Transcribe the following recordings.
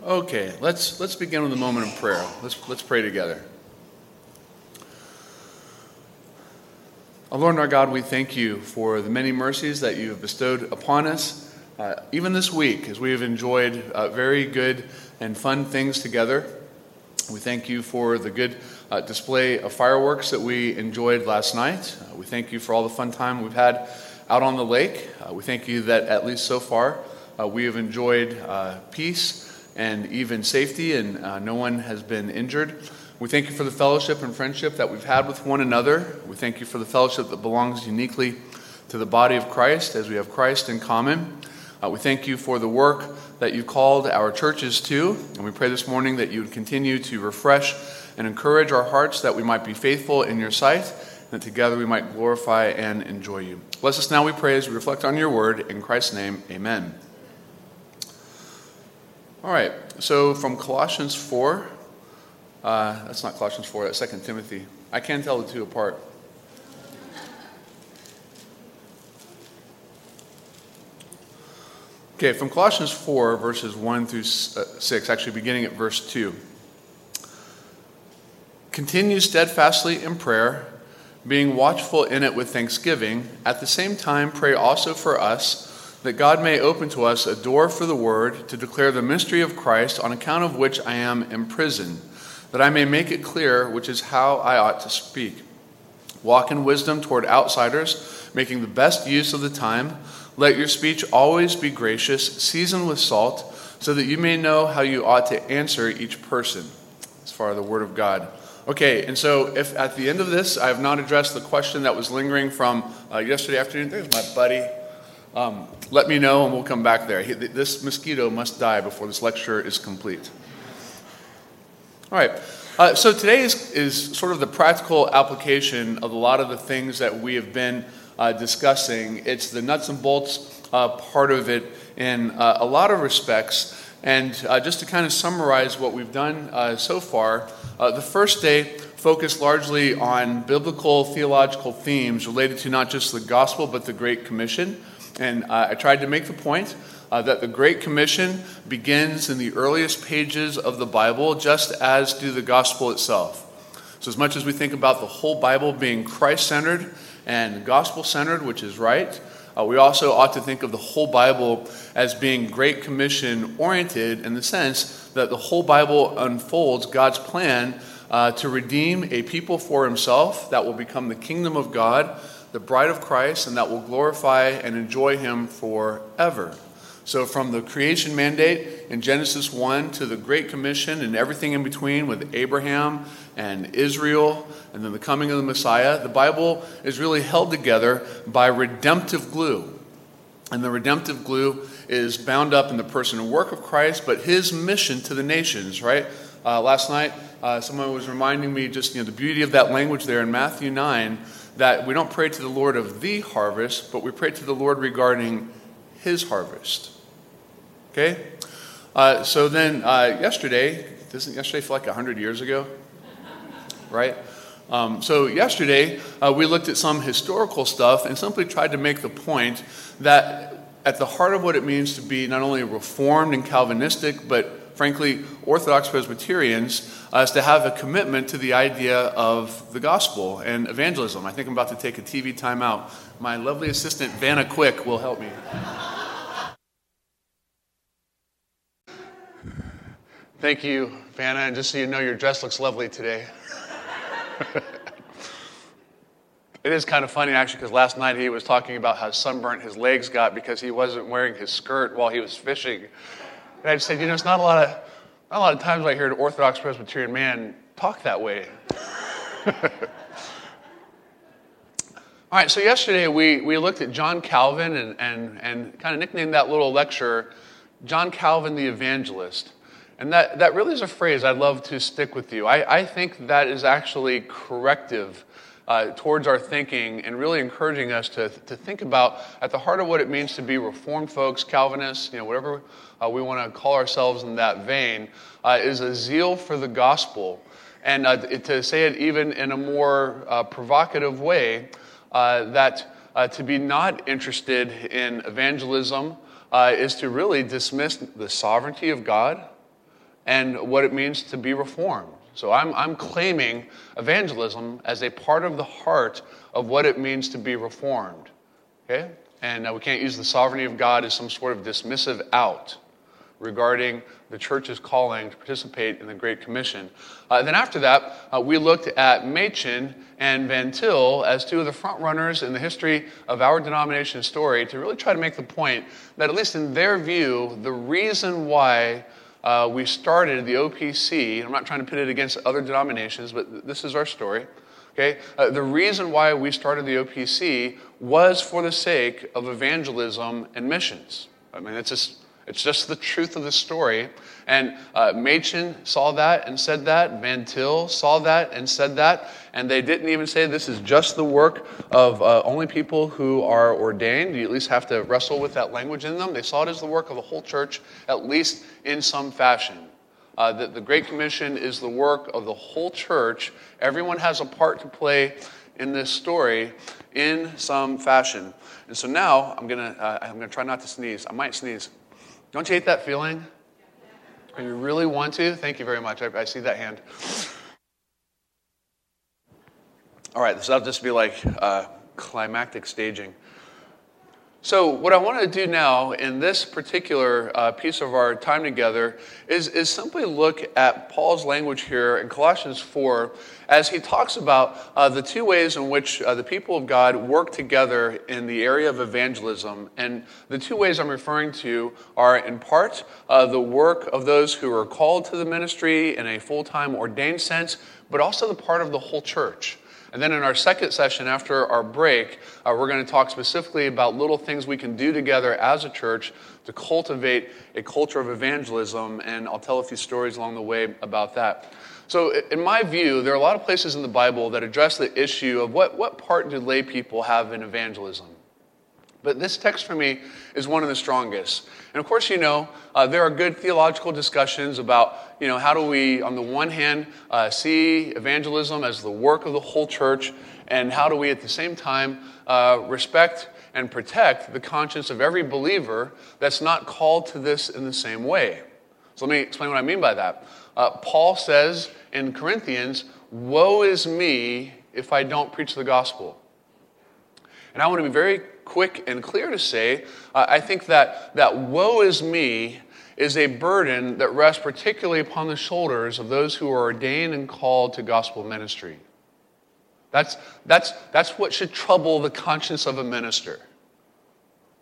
Okay, let's, let's begin with a moment of prayer. Let's, let's pray together. Our Lord and our God, we thank you for the many mercies that you have bestowed upon us, uh, even this week, as we have enjoyed uh, very good and fun things together. We thank you for the good uh, display of fireworks that we enjoyed last night. Uh, we thank you for all the fun time we've had out on the lake. Uh, we thank you that, at least so far, uh, we have enjoyed peace and even safety, and uh, no one has been injured. We thank you for the fellowship and friendship that we've had with one another. We thank you for the fellowship that belongs uniquely to the body of Christ as we have Christ in common. Uh, we thank you for the work that you called our churches to, and we pray this morning that you would continue to refresh and encourage our hearts that we might be faithful in your sight, and that together we might glorify and enjoy you. Bless us now, we pray, as we reflect on your word. In Christ's name, amen. All right, so from Colossians 4, uh, that's not Colossians 4, that's 2 Timothy. I can't tell the two apart. Okay, from Colossians 4, verses 1 through uh, 6, actually beginning at verse 2. Continue steadfastly in prayer, being watchful in it with thanksgiving. At the same time, pray also for us that God may open to us a door for the word to declare the mystery of Christ, on account of which I am imprisoned, that I may make it clear which is how I ought to speak. Walk in wisdom toward outsiders, making the best use of the time. Let your speech always be gracious, seasoned with salt, so that you may know how you ought to answer each person. As far as the word of God. Okay, and so if at the end of this I have not addressed the question that was lingering from uh, yesterday afternoon, there's my buddy um, let me know and we'll come back there. This mosquito must die before this lecture is complete. All right. Uh, so today is, is sort of the practical application of a lot of the things that we have been uh, discussing. It's the nuts and bolts uh, part of it in uh, a lot of respects. And uh, just to kind of summarize what we've done uh, so far, the first day focused largely on biblical theological themes related to not just the gospel but the Great Commission. And uh, I tried to make the point uh, that the Great Commission begins in the earliest pages of the Bible, just as do the gospel itself. So, as much as we think about the whole Bible being Christ centered and gospel centered, which is right, uh, we also ought to think of the whole Bible as being Great Commission oriented in the sense that the whole Bible unfolds God's plan uh, to redeem a people for himself that will become the kingdom of God the bride of Christ, and that will glorify and enjoy him forever. So, from the creation mandate in Genesis 1 to the Great Commission and everything in between with Abraham and Israel and then the coming of the Messiah, the Bible is really held together by redemptive glue. And the redemptive glue is bound up in the person and work of Christ, but his mission to the nations, right? Uh, last night, uh, someone was reminding me just you know, the beauty of that language there in Matthew 9 that we don't pray to the Lord of the harvest, but we pray to the Lord regarding his harvest. Okay? Uh, so then, uh, yesterday, doesn't yesterday feel like 100 years ago? Right? Um, so, yesterday, uh, we looked at some historical stuff and simply tried to make the point that at the heart of what it means to be not only reformed and Calvinistic, but frankly, Orthodox Presbyterians uh, is to have a commitment to the idea of the gospel and evangelism. I think I'm about to take a TV timeout. My lovely assistant, Vanna Quick, will help me. Thank you, Vanna. And just so you know, your dress looks lovely today. it is kind of funny, actually, because last night he was talking about how sunburnt his legs got because he wasn't wearing his skirt while he was fishing. And I just said, you know, it's not a lot of, not a lot of times I hear an Orthodox Presbyterian man talk that way. All right, so yesterday we, we looked at John Calvin and, and, and kind of nicknamed that little lecture John Calvin the Evangelist. And that, that really is a phrase I'd love to stick with you. I, I think that is actually corrective uh, towards our thinking and really encouraging us to, to think about at the heart of what it means to be Reformed folks, Calvinists, you know, whatever uh, we want to call ourselves in that vein, uh, is a zeal for the gospel. And uh, to say it even in a more uh, provocative way, uh, that to be not interested in evangelism is to really dismiss the sovereignty of God and what it means to be reformed. So I'm, I'm claiming evangelism as a part of the heart of what it means to be reformed. Okay? And uh, we can't use the sovereignty of God as some sort of dismissive out regarding the church's calling to participate in the Great Commission. Uh, then after that, uh, we looked at Machen and Van Til as two of the front runners in the history of our denomination story to really try to make the point that, at least in their view, the reason why uh, we started the OPC, I'm not trying to pit it against other denominations, but this is our story. Okay? Uh, the reason why we started the OPC was for the sake of evangelism and missions. I mean, it's just it's just the truth of the story. And uh, Machen saw that and said that. Van Til saw that and said that. And they didn't even say this is just the work of uh, only people who are ordained. You at least have to wrestle with that language in them. They saw it as the work of the whole church, at least in some fashion. Uh, that the Great Commission is the work of the whole church. Everyone has a part to play in this story in some fashion. And so now I'm going to uh, I'm going to try not to sneeze. I might sneeze. Don't you hate that feeling? You really want to? Thank you very much. I, I see that hand. All right, this will just be like uh, climactic staging. So, what I want to do now in this particular uh, piece of our time together is, is simply look at Paul's language here in Colossians 4 as he talks about uh, the two ways in which uh, the people of God work together in the area of evangelism. And the two ways I'm referring to are, in part, uh, the work of those who are called to the ministry in a full time ordained sense, but also the part of the whole church. And then in our second session, after our break, uh, we're going to talk specifically about little things we can do together as a church to cultivate a culture of evangelism. And I'll tell a few stories along the way about that. So, in my view, there are a lot of places in the Bible that address the issue of what, what part do lay people have in evangelism? But this text for me is one of the strongest. And of course, you know, uh, there are good theological discussions about, you know, how do we, on the one hand, uh, see evangelism as the work of the whole church, and how do we at the same time uh, respect and protect the conscience of every believer that's not called to this in the same way. So let me explain what I mean by that. Uh, Paul says in Corinthians, Woe is me if I don't preach the gospel. And I want to be very quick and clear to say uh, I think that, that woe is me is a burden that rests particularly upon the shoulders of those who are ordained and called to gospel ministry. That's, that's, that's what should trouble the conscience of a minister.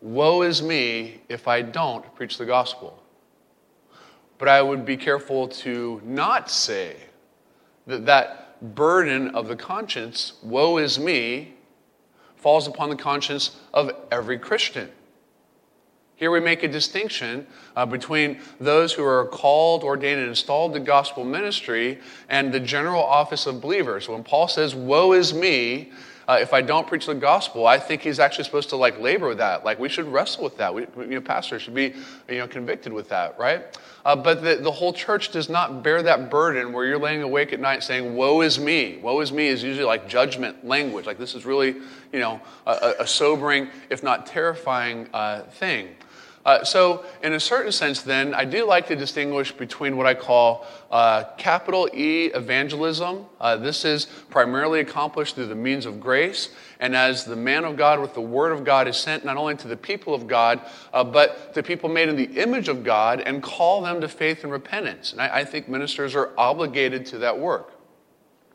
Woe is me if I don't preach the gospel. But I would be careful to not say that that burden of the conscience, woe is me, falls upon the conscience of every Christian. Here we make a distinction uh, between those who are called, ordained, and installed to gospel ministry and the general office of believers. When Paul says, Woe is me, uh, if I don't preach the gospel, I think he's actually supposed to like labor with that. Like we should wrestle with that. We, you know, pastors should be, you know, convicted with that, right? Uh, but the, the whole church does not bear that burden where you're laying awake at night saying, "Woe is me." Woe is me is usually like judgment language. Like this is really, you know, a, a sobering, if not terrifying, uh, thing. Uh, so, in a certain sense, then, I do like to distinguish between what I call uh, capital E evangelism. Uh, this is primarily accomplished through the means of grace, and as the man of God with the word of God is sent not only to the people of God, uh, but to people made in the image of God and call them to faith and repentance. And I, I think ministers are obligated to that work.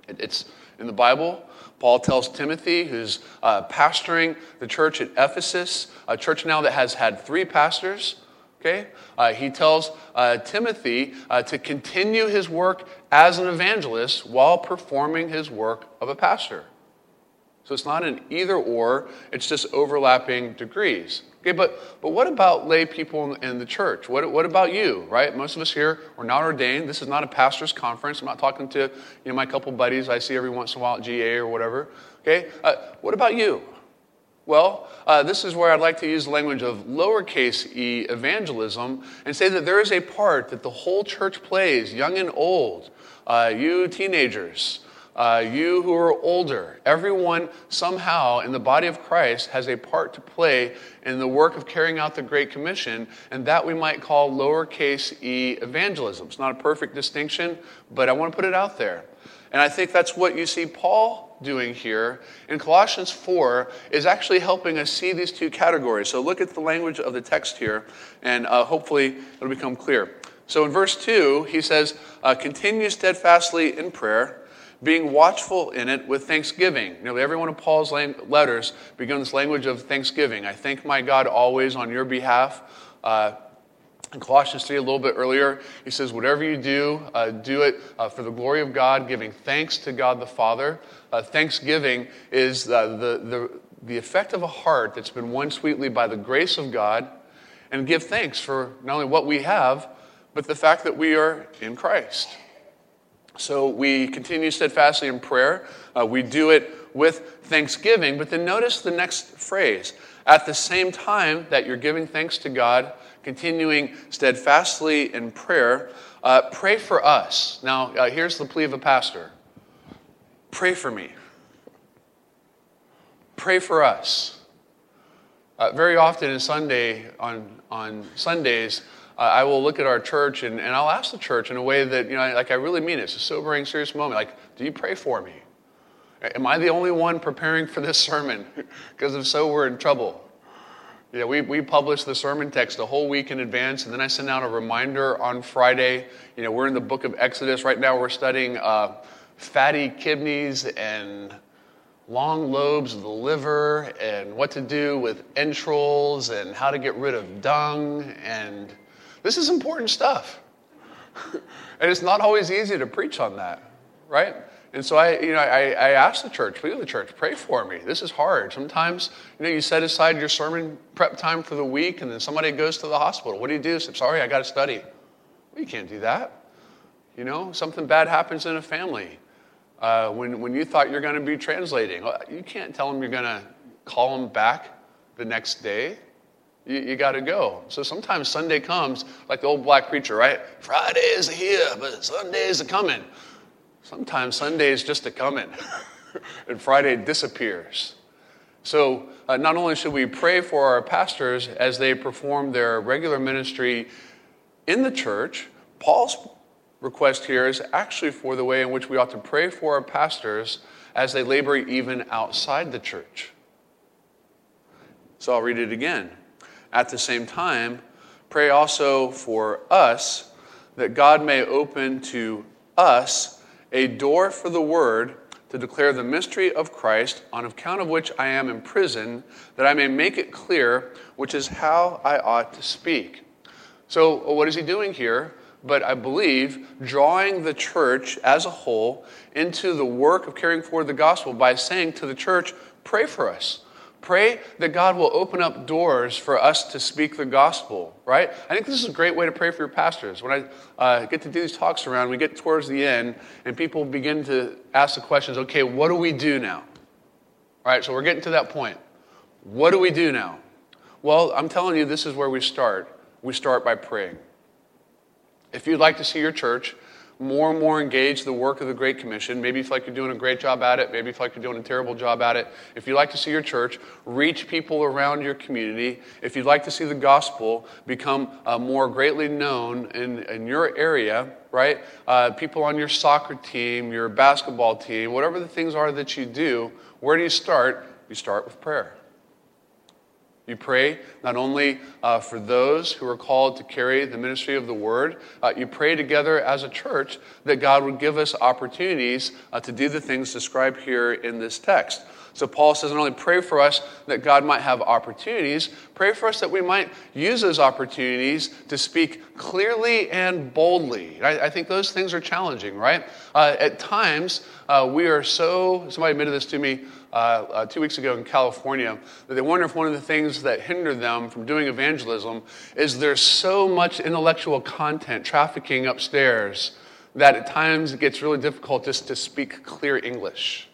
It, it's in the Bible. Paul tells Timothy, who's uh, pastoring the church at Ephesus, a church now that has had three pastors. Okay? Uh, he tells uh, Timothy uh, to continue his work as an evangelist while performing his work of a pastor. So it's not an either or, it's just overlapping degrees. Okay, but, but what about lay people in, in the church? What, what about you, right? Most of us here are not ordained. This is not a pastor's conference. I'm not talking to you know, my couple buddies I see every once in a while at GA or whatever. Okay, uh, what about you? Well, uh, this is where I'd like to use the language of lowercase e evangelism and say that there is a part that the whole church plays, young and old, uh, you teenagers, uh, you who are older, everyone somehow in the body of Christ has a part to play in the work of carrying out the Great Commission, and that we might call lowercase e evangelism. It's not a perfect distinction, but I want to put it out there. And I think that's what you see Paul doing here in Colossians 4 is actually helping us see these two categories. So look at the language of the text here, and uh, hopefully it'll become clear. So in verse 2, he says, uh, Continue steadfastly in prayer being watchful in it with thanksgiving. Nearly every one of Paul's letters begins language of thanksgiving. I thank my God always on your behalf. Uh, in Colossians 3, a little bit earlier, he says, Whatever you do, uh, do it uh, for the glory of God, giving thanks to God the Father. Uh, thanksgiving is uh, the, the, the effect of a heart that's been won sweetly by the grace of God, and give thanks for not only what we have, but the fact that we are in Christ. So we continue steadfastly in prayer. Uh, we do it with thanksgiving. But then notice the next phrase. At the same time that you're giving thanks to God, continuing steadfastly in prayer, uh, pray for us. Now, uh, here's the plea of a pastor pray for me. Pray for us. Uh, very often in Sunday, on, on Sundays, uh, I will look at our church and, and I'll ask the church in a way that, you know, like I really mean it. It's a sobering, serious moment. Like, do you pray for me? Am I the only one preparing for this sermon? because if so, we're in trouble. Yeah, we, we publish the sermon text a whole week in advance, and then I send out a reminder on Friday. You know, we're in the book of Exodus. Right now, we're studying uh, fatty kidneys and long lobes of the liver, and what to do with entrails, and how to get rid of dung, and this is important stuff. and it's not always easy to preach on that, right? And so I, you know, I, I asked the church, please the church, pray for me. This is hard. Sometimes, you know, you set aside your sermon prep time for the week, and then somebody goes to the hospital. What do you do? Say, sorry, I got to study. Well, you can't do that. You know, something bad happens in a family. Uh, when, when you thought you're going to be translating, you can't tell them you're going to call them back the next day. You, you got to go. So sometimes Sunday comes like the old black preacher, right? Friday is here, but Sunday is a coming. Sometimes Sunday is just a coming, and Friday disappears. So uh, not only should we pray for our pastors as they perform their regular ministry in the church, Paul's request here is actually for the way in which we ought to pray for our pastors as they labor even outside the church. So I'll read it again. At the same time, pray also for us that God may open to us a door for the word to declare the mystery of Christ, on account of which I am in prison, that I may make it clear, which is how I ought to speak. So, what is he doing here? But I believe drawing the church as a whole into the work of carrying forward the gospel by saying to the church, pray for us. Pray that God will open up doors for us to speak the gospel, right? I think this is a great way to pray for your pastors. When I uh, get to do these talks around, we get towards the end, and people begin to ask the questions okay, what do we do now? All right, so we're getting to that point. What do we do now? Well, I'm telling you, this is where we start. We start by praying. If you'd like to see your church more and more engaged the work of the Great Commission. Maybe you feel like you're doing a great job at it. Maybe you feel like you're doing a terrible job at it. If you'd like to see your church reach people around your community, if you'd like to see the gospel become uh, more greatly known in, in your area, right? Uh, people on your soccer team, your basketball team, whatever the things are that you do, where do you start? You start with prayer. You pray not only uh, for those who are called to carry the ministry of the word, uh, you pray together as a church that God would give us opportunities uh, to do the things described here in this text. So Paul says not only pray for us that God might have opportunities, pray for us that we might use those opportunities to speak clearly and boldly. I, I think those things are challenging, right? Uh, at times, uh, we are so, somebody admitted this to me uh, uh, two weeks ago in California, that they wonder if one of the things that hinder them from doing evangelism is there's so much intellectual content trafficking upstairs that at times it gets really difficult just to speak clear English.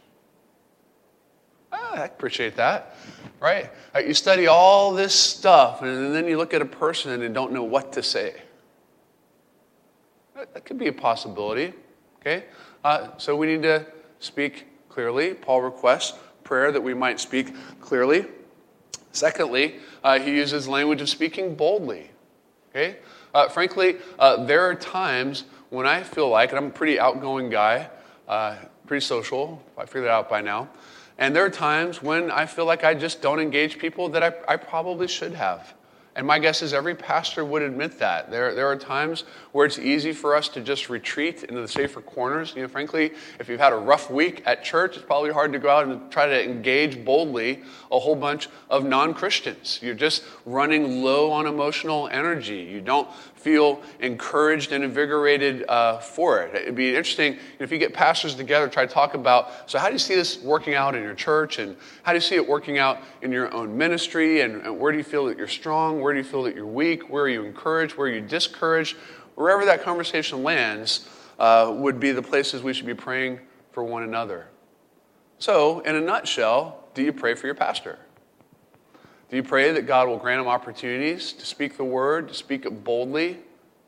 Ah, I appreciate that, right? Uh, you study all this stuff, and then you look at a person and don't know what to say. That, could be a possibility, okay? Uh, so we need to speak clearly. Paul requests prayer that we might speak clearly. Secondly, uh, he uses language of speaking boldly. Okay? Uh, frankly, uh, there are times when I feel like, and I'm a pretty outgoing guy, uh, pretty social, I figured that out by now, and there are times when I feel like I just don't engage people that I, I probably should have. And my guess is every pastor would admit that. There, there are times where it's easy for us to just retreat into the safer corners. You know, frankly, if you've had a rough week at church, it's probably hard to go out and try to engage boldly a whole bunch of non Christians. You're just running low on emotional energy. You don't feel encouraged and invigorated uh, for it. It'd be interesting if you get pastors together, try to talk about so, how do you see this working out in your church? And how do you see it working out in your own ministry? And, and where do you feel that you're strong? Where do you feel that you're weak? Where are you encouraged? Where are you discouraged? Wherever that conversation lands uh, would be the places we should be praying for one another. So, in a nutshell, do you pray for your pastor? Do you pray that God will grant him opportunities to speak the word, to speak it boldly,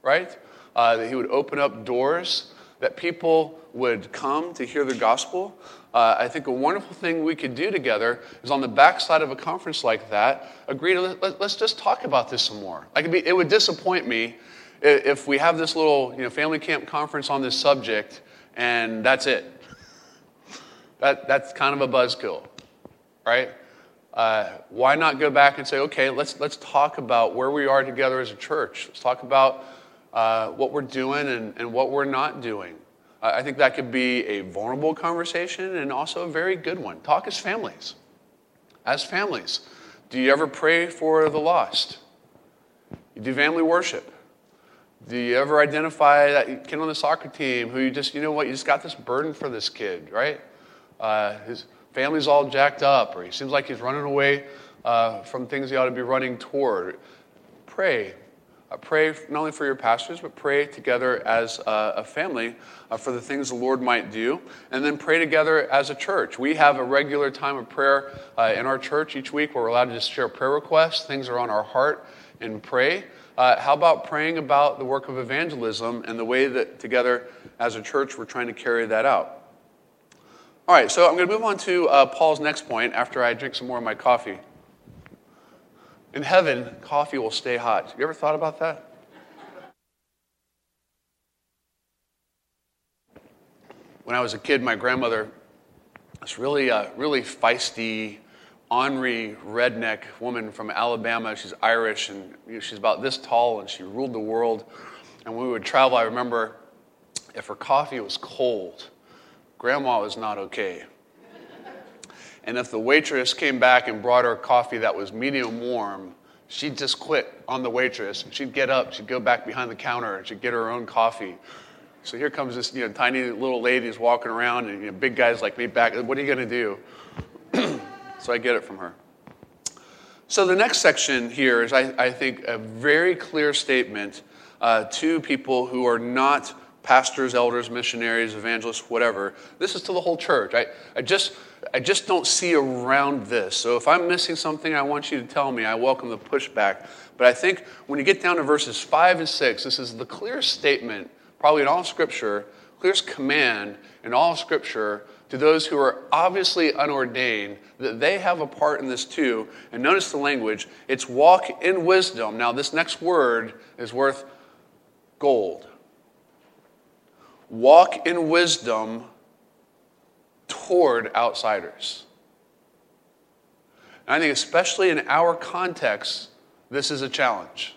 right? Uh, that he would open up doors, that people would come to hear the gospel? Uh, I think a wonderful thing we could do together is on the backside of a conference like that, agree to let, us just talk about this some more. Like be, it would disappoint me if we have this little you know, family camp conference on this subject and that's it. That, that's kind of a buzzkill, right? Uh, why not go back and say, okay, let's, let's talk about where we are together as a church. Let's talk about uh, what we're doing and, and what we're not doing. I think that could be a vulnerable conversation and also a very good one. Talk as families. As families, do you ever pray for the lost? You do family worship. Do you ever identify that kid on the soccer team who you just, you know what, you just got this burden for this kid, right? Uh, his, family's all jacked up, or he seems like he's running away uh, from things he ought to be running toward. Pray. Uh, pray not only for your pastors, but pray together as uh, a family uh, for the things the Lord might do. And then pray together as a church. We have a regular time of prayer uh, in our church each week where we're allowed to just share prayer requests, things are on our heart, and pray. Uh, how about praying about the work of evangelism and the way that together as a church we're trying to carry that out? All right, so I'm going to move on to uh, Paul's next point after I drink some more of my coffee. In heaven, coffee will stay hot. You ever thought about that? When I was a kid, my grandmother, this really, uh, really feisty, ornery redneck woman from Alabama. She's Irish and you know, she's about this tall and she ruled the world. And when we would travel, I remember if her coffee was cold, Grandma was not okay. And if the waitress came back and brought her coffee that was medium warm, she'd just quit on the waitress. She'd get up, she'd go back behind the counter, and she'd get her own coffee. So here comes this you know, tiny little lady who's walking around, and you know, big guys like me back. What are you going to do? so I get it from her. So the next section here is, I, I think, a very clear statement uh, to people who are not pastors, elders, missionaries, evangelists, whatever. This is to the whole church. I, I, just, I just don't see around this. So if I'm missing something, I want you to tell me. I welcome the pushback. But I think when you get down to verses 5 and 6, this is the clearest statement, probably in all Scripture, clearest command in all Scripture to those who are obviously unordained that they have a part in this too. And notice the language it's walk in wisdom. Now, this next word is worth gold walk in wisdom toward outsiders. And I think, especially in our context, this is a challenge.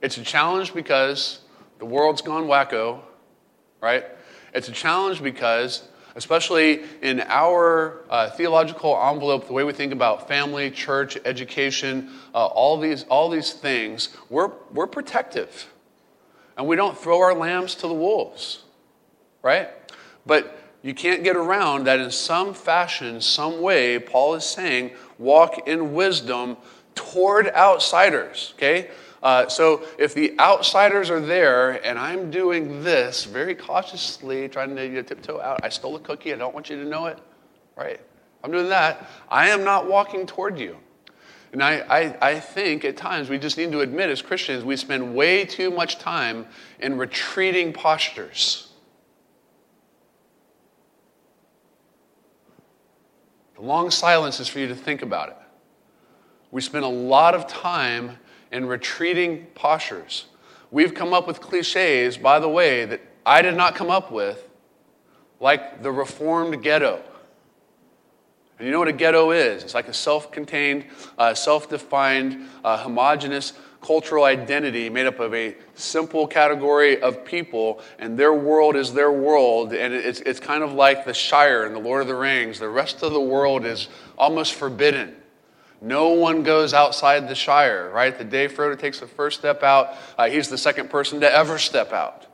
It's a challenge because the world's gone wacko, right? It's a challenge because, especially in our uh, theological envelope, the way we think about family, church, education, uh, all, these, all these things, we're, we're protective and we don't throw our lambs to the wolves, right? But you can't get around that in some fashion, some way, Paul is saying, walk in wisdom toward outsiders, okay? Uh, so if the outsiders are there and I'm doing this very cautiously, trying to you know, tiptoe out, I stole a cookie, I don't want you to know it, right? I'm doing that. I am not walking toward you. And I, I, I, think at times we just need to admit as Christians, we spend way too much time in retreating postures. The long silence is for you to think about it. We spend a lot of time in retreating postures. We've come up with cliches, by the way, that I did not come up with, like the reformed ghetto. And you know what a ghetto is? It's like a self contained, uh, self defined, uh, homogenous cultural identity made up of a simple category of people, and their world is their world. And it's, it's kind of like the Shire in The Lord of the Rings. The rest of the world is almost forbidden. No one goes outside the Shire, right? The day Frodo takes the first step out, uh, he's the second person to ever step out.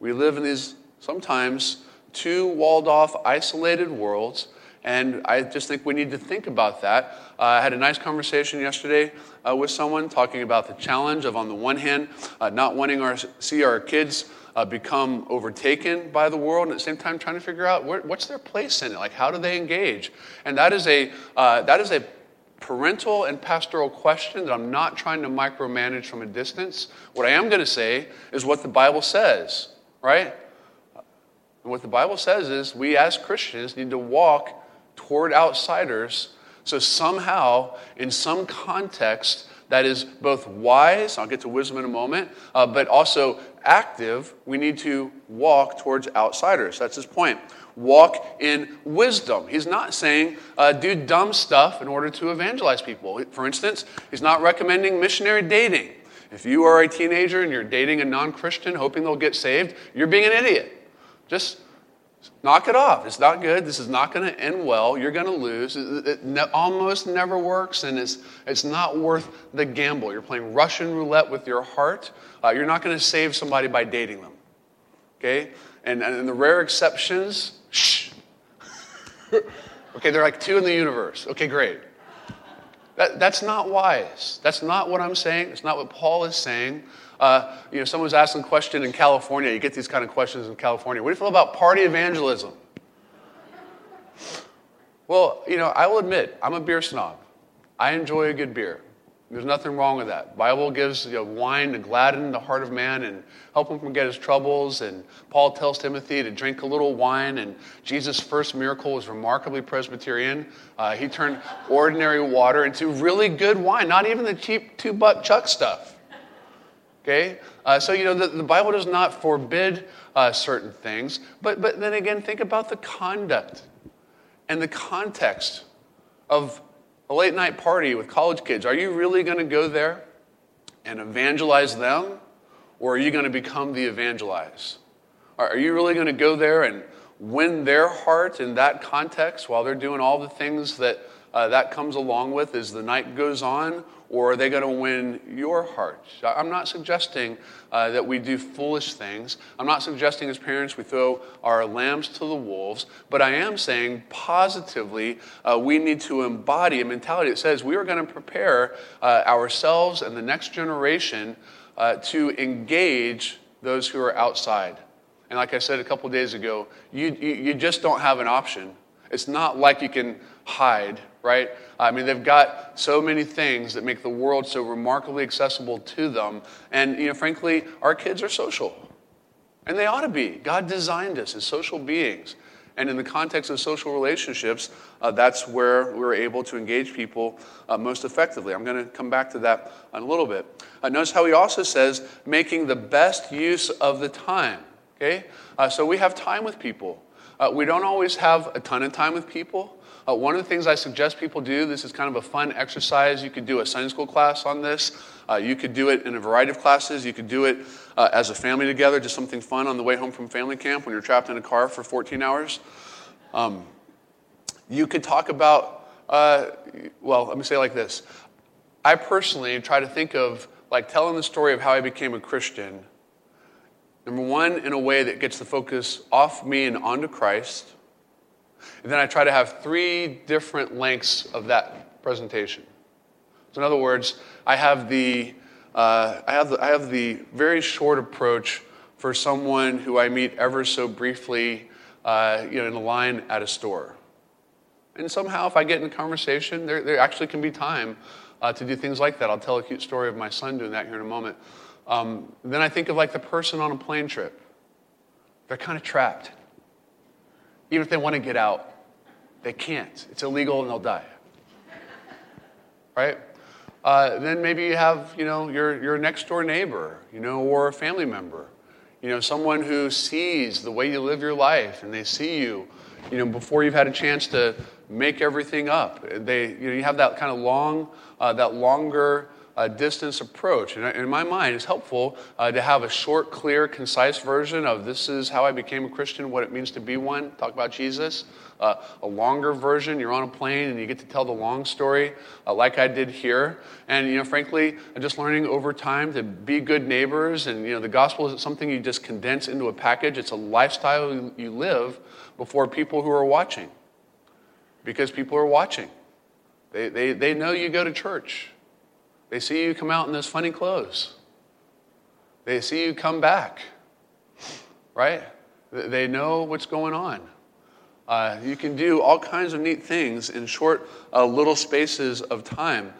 We live in these sometimes two walled off, isolated worlds and I just think we need to think about that. Uh, I had a nice conversation yesterday uh, with someone talking about the challenge of, on the one hand, uh, not wanting to see our kids uh, become overtaken by the world, and at the same time trying to figure out where, what's their place in it. Like, how do they engage? And that is a uh, that is a parental and pastoral question that I'm not trying to micromanage from a distance. What I am going to say is what the Bible says, right? And what the Bible says is we as Christians need to walk toward outsiders. So, somehow, in some context that is both wise, I'll get to wisdom in a moment, uh, but also active, we need to walk towards outsiders. That's his point. Walk in wisdom. He's not saying uh, do dumb stuff in order to evangelize people. For instance, he's not recommending missionary dating. If you are a teenager and you're dating a non Christian hoping they'll get saved, you're being an idiot. Just Knock it off. It's not good. This is not going to end well. You're going to lose. It, ne- almost never works, and it's, it's not worth the gamble. You're playing Russian roulette with your heart. Uh, you're not going to save somebody by dating them. Okay? And, and the rare exceptions, shh. okay, they're like two in the universe. Okay, great. That, that's not wise. That's not what I'm saying. It's not what Paul is saying. Uh, you know, someone was asking a question in California. You get these kind of questions in California. What do you feel about party evangelism? Well, you know, I will admit, I'm a beer snob. I enjoy a good beer. There's nothing wrong with that. Bible gives you know, wine to gladden the heart of man and help him forget his troubles. And Paul tells Timothy to drink a little wine. And Jesus' first miracle was remarkably Presbyterian. Uh, he turned ordinary water into really good wine, not even the cheap two buck chuck stuff. Okay? Uh, so, you know, the, the, Bible does not forbid uh, certain things, but, but then again, think about the conduct and the context of a late night party with college kids. Are you really going to go there and evangelize them, or are you going to become the evangelized? Are you really going to go there and win their heart in that context while they're doing all the things that uh, that comes along with as the night goes on? or are they going to win your heart? I'm not suggesting uh, that we do foolish things. I'm not suggesting as parents we throw our lambs to the wolves, but I am saying positively uh, we need to embody a mentality that says we are going to prepare uh, ourselves and the next generation uh, to engage those who are outside. And like I said a couple days ago, you, you, you just don't have an option. It's not like you can hide right? I mean, they've got so many things that make the world so remarkably accessible to them. And, you know, frankly, our kids are social. And they ought to be. God designed us as social beings. And in the context of social relationships, uh, that's where we're able to engage people uh, most effectively. I'm going to come back to that in a little bit. Uh, notice how he also says, making the best use of the time. Okay? Uh, so we have time with people. Uh, we don't always have a ton of time with people. Uh, one of the things I suggest people do, this is kind of a fun exercise. You could do a Sunday school class on this. Uh, you could do it in a variety of classes. You could do it uh, as a family together, just something fun on the way home from family camp when you're trapped in a car for 14 hours. Um, you could talk about, uh, well, let me say like this. I personally try to think of like telling the story of how I became a Christian. Number one, in a way that gets the focus off me and onto Christ. And then I try to have three different lengths of that presentation. So, in other words, I have the, uh, I have the, I have the very short approach for someone who I meet ever so briefly uh, you know, in a line at a store. And somehow, if I get in a conversation, there, there actually can be time uh, to do things like that. I'll tell a cute story of my son doing that here in a moment. Um, then I think of like the person on a plane trip. They're kind of trapped Even if they want to get out, they can't. It's illegal and they'll die. Right? Uh, then maybe you have, you know, your, your next door neighbor, you know, or a family member. You know, someone who sees the way you live your life and they see you, you know, before you've had a chance to make everything up. They, you know, you have that kind of long, uh, that longer uh, distance approach. And in my mind, it's helpful uh, to have a short, clear, concise version of this is how I became a Christian, what it means to be one, talk about Jesus. Uh, a longer version, you're on a plane and you get to tell the long story, uh, like I did here. And, you know, frankly, I'm just learning over time to be good neighbors. And, you know, the gospel isn't something you just condense into a package, it's a lifestyle you live before people who are watching. Because people are watching. They, they, they know you go to church. They see you come out in those funny clothes. They see you come back, right? They know what's going on. Uh, you can do all kinds of neat things in short uh, little spaces of time.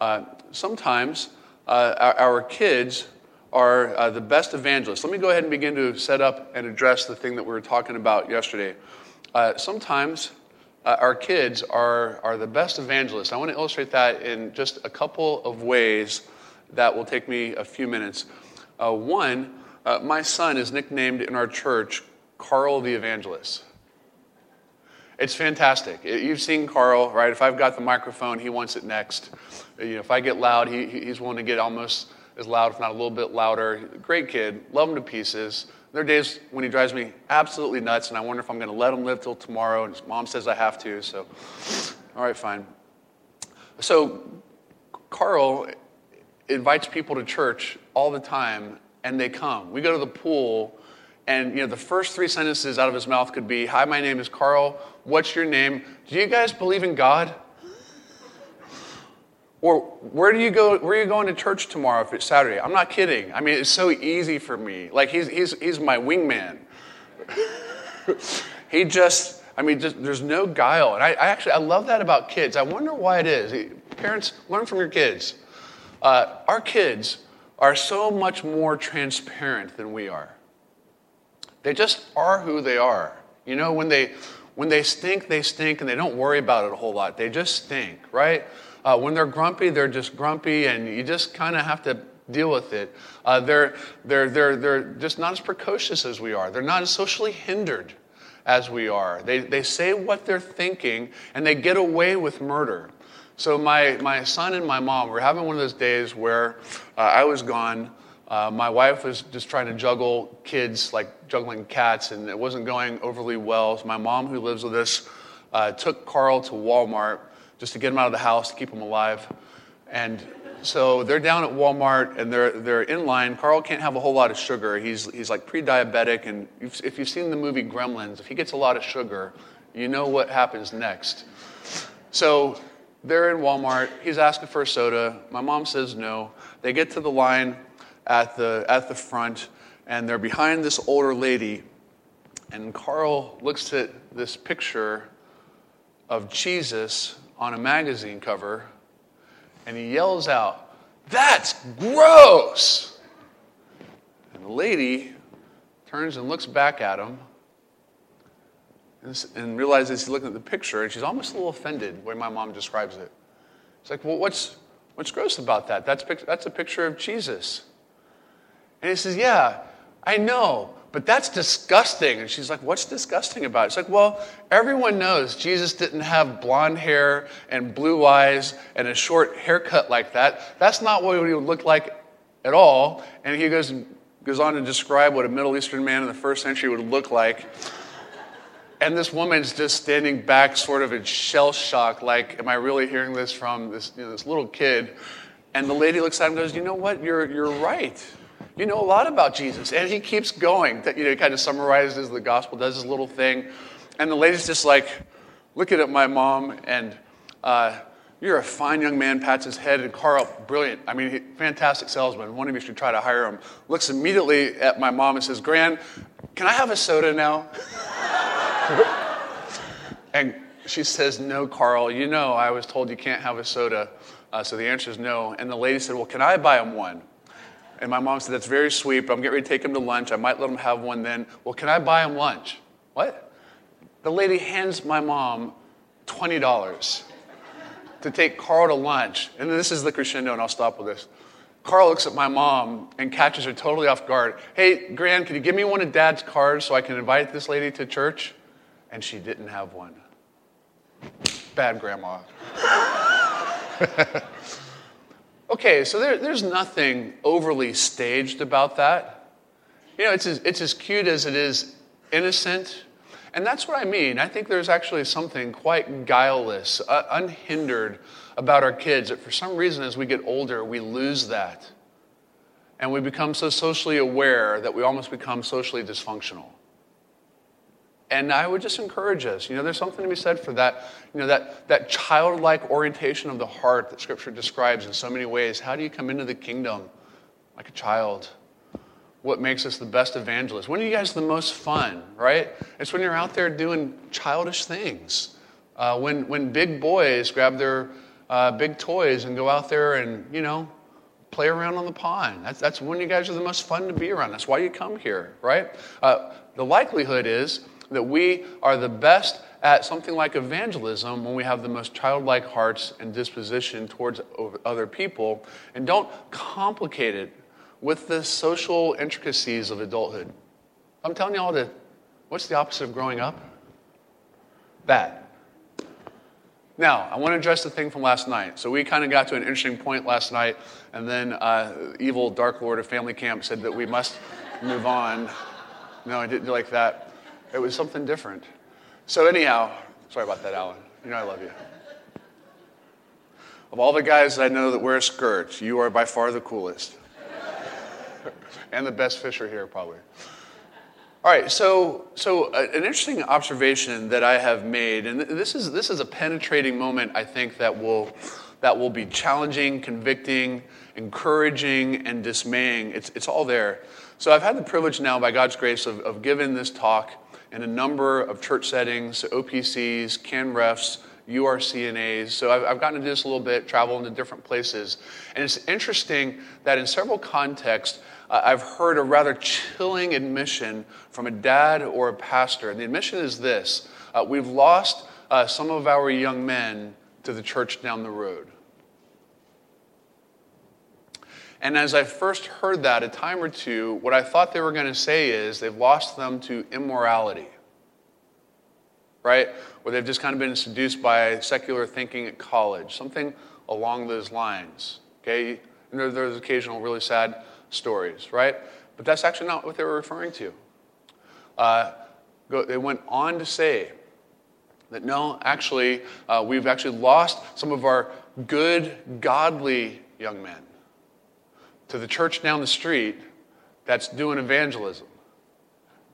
Uh, sometimes uh, our, our, kids are uh, the best evangelists. Let me go ahead and begin to set up and address the thing that we were talking about yesterday. Uh, sometimes uh, our kids are, are the best evangelists. I want to illustrate that in just a couple of ways that will take me a few minutes. Uh, one, uh, my son is nicknamed in our church Carl the Evangelist. It's fantastic. You've seen Carl, right? If I've got the microphone, he wants it next. You know, if I get loud, he, he's willing to get almost as loud, if not a little bit louder. Great kid, love him to pieces. There are days when he drives me absolutely nuts, and I wonder if I'm going to let him live till tomorrow. And his mom says I have to, so all right, fine. So Carl invites people to church all the time, and they come. We go to the pool, and you know the first three sentences out of his mouth could be, "Hi, my name is Carl. What's your name? Do you guys believe in God?" Or where do you go? Where are you going to church tomorrow if it's Saturday? I'm not kidding. I mean, it's so easy for me. Like he's he's he's my wingman. he just, I mean, just, there's no guile, and I, I, actually I love that about kids. I wonder why it is. Parents, learn from your kids. Uh, our kids are so much more transparent than we are. They just are who they are. You know, when they when they stink, they stink, and they don't worry about it a whole lot. They just stink, right? Uh, when they're grumpy, they're just grumpy, and you just kind of have to deal with it. Uh, they're, they're, they're, they're just not as precocious as we are, they're not as socially hindered as we are. They, they say what they're thinking, and they get away with murder. So, my, my son and my mom were having one of those days where uh, I was gone. Uh, my wife was just trying to juggle kids, like juggling cats, and it wasn't going overly well. So my mom, who lives with us, uh, took Carl to Walmart just to get him out of the house, to keep him alive. And so they're down at Walmart and they're, they're in line. Carl can't have a whole lot of sugar. He's, he's like pre diabetic. And if you've seen the movie Gremlins, if he gets a lot of sugar, you know what happens next. So they're in Walmart. He's asking for a soda. My mom says no. They get to the line at the, at the front and they're behind this older lady. And Carl looks at this picture of Jesus on a magazine cover and he yells out, That's gross! And the lady turns and looks back at him and, realizes he's looking at the picture and she's almost a little offended the way my mom describes it. It's like, Well, what's, what's gross about that? That's, that's a picture of Jesus. And he says, Yeah, I know, but that's disgusting. And she's like, What's disgusting about it? It's like, Well, everyone knows Jesus didn't have blonde hair and blue eyes and a short haircut like that. That's not what he would look like at all. And he goes, goes on to describe what a Middle Eastern man in the first century would look like. And this woman's just standing back, sort of in shell shock, like, Am I really hearing this from this, you know, this little kid? And the lady looks at him and goes, You know what? You're, you're right you know a lot about Jesus. And he keeps going. That, You know, he kind of summarizes the gospel, does his little thing. And the lady's just like looking at my mom, and uh, you're a fine young man, pats his head, and Carl, brilliant. I mean, he, fantastic salesman. One of you should try to hire him. Looks immediately at my mom and says, Gran, can I have a soda now? and she says, No, Carl, you know I was told you can't have a soda. Uh, so the answer is no. And the lady said, Well, can I buy him one? And my mom said, That's very sweet, but I'm getting ready to take him to lunch. I might let him have one then. Well, can I buy him lunch? What? the lady hands my mom $20 to take Carl to lunch. And this is the crescendo, and I'll stop with this. Carl looks at my mom and catches her totally off guard. Hey, Gran, can you give me one of dad's cards so I can invite this lady to church? And she didn't have one. Bad grandma. okay, so there, there's nothing overly staged about that. You know, it's as, it's as cute as it is innocent. And that's what I mean. I think there's actually something quite guileless, uh, unhindered about our kids that for some reason, as we get older, we lose that. And we become so socially aware that we almost become socially dysfunctional. And I would just encourage us, you know, there's something to be said for that, you know, that, that childlike orientation of the heart that Scripture describes in so many ways. How do you come into the kingdom like a child? What makes us the best evangelists? When are you guys the most fun, right? It's when you're out there doing childish things. Uh, when, when big boys grab their uh, big toys and go out there and, you know, play around on the pond. That's, that's when you guys are the most fun to be around. That's why you come here, right? Uh, the likelihood is that we are the best at something like evangelism when we have the most childlike hearts and disposition towards other people and don't complicate it with the social intricacies of adulthood. I'm telling you all that what's the opposite of growing up? That. Now, I want to address the thing from last night. So, we kind of got to an interesting point last night, and then uh, evil Dark Lord of Family Camp said that we must move on. No, I didn't like that. It was something different. So, anyhow, sorry about that, Alan. You know I love you. Of all the guys that I know that wear a skirt, you are by far the coolest. and the best fisher here, probably. All right, so, so uh, an interesting observation that I have made, and this is, this is a penetrating moment, I think, that will, that will be challenging, convicting, encouraging, and dismaying. It's, it's all there. So I've had the privilege now, by God's grace, of, of giving this talk in a number of church settings, OPCs, CanRefs, URCNAs. So I've, I've gotten to do this a little bit, travel into different places. And it's interesting that in several contexts, uh, I've heard a rather chilling admission from a dad or a pastor. And the admission is this uh, We've lost uh, some of our young men to the church down the road. And as I first heard that a time or two, what I thought they were going to say is they've lost them to immorality. Right? Or they've just kind of been seduced by secular thinking at college, something along those lines. Okay? And there, there's occasional really sad stories, right? But that's actually not what they were referring to. Uh, go, they went on to say that no, actually, uh, we've actually lost some of our good, godly young men to the church down the street that's doing evangelism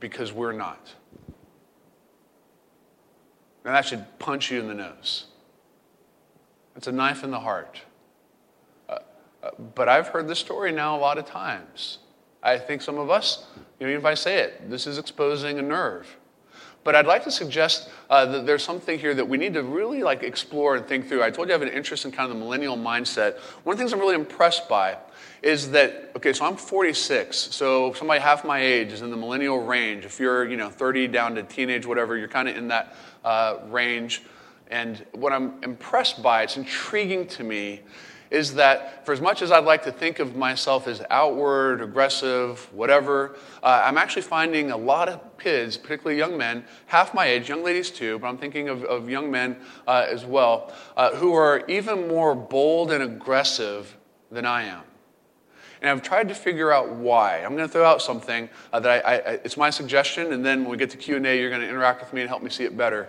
because we're not. Now, that should punch you in the nose. It's a knife in the heart. Uh, uh, but I've heard this story now a lot of times. I think some of us, you know, even if I say it, this is exposing a nerve. But I'd like to suggest uh, that there's something here that we need to really like explore and think through. I told you I have an interest in kind of the millennial mindset. One of the things I'm really impressed by is that okay so i'm 46 so somebody half my age is in the millennial range. If you're you know 30 down to teenage whatever you're kind of in that uh, range. And what i'm impressed by it's intriguing to me is that for as much as i'd like to think of myself as outward aggressive whatever uh, i'm actually finding a lot of kids particularly young men half my age young ladies too but i'm thinking of, of young men uh, as well uh, who are even more bold and aggressive than i am and I've tried to figure out why. I'm going to throw out something uh, that I, I, it's my suggestion, and then when we get to Q&A, you're going to interact with me and help me see it better.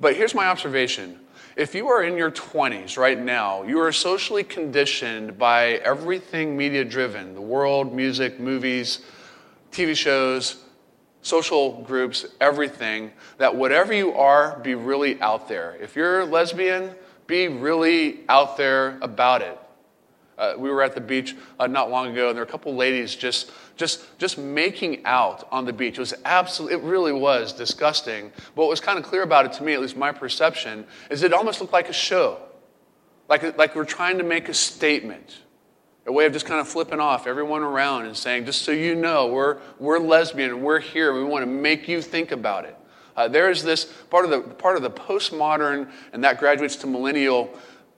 But here's my observation. If you are in your 20s right now, you are socially conditioned by everything media driven the world, music, movies, TV shows, social groups, everything that whatever you are, be really out there. If you're lesbian, be really out there about it. Uh, we were at the beach uh, not long ago, and there were a couple ladies just, just, just making out on the beach. It was absolutely, it really was disgusting. But what was kind of clear about it to me, at least my perception, is it almost looked like a show. Like, like we're trying to make a statement, a way of just kind of flipping off everyone around and saying, just so you know, we're, we're lesbian we're here. We want to make you think about it. Uh, there is this part of the part of the postmodern, and that graduates to millennial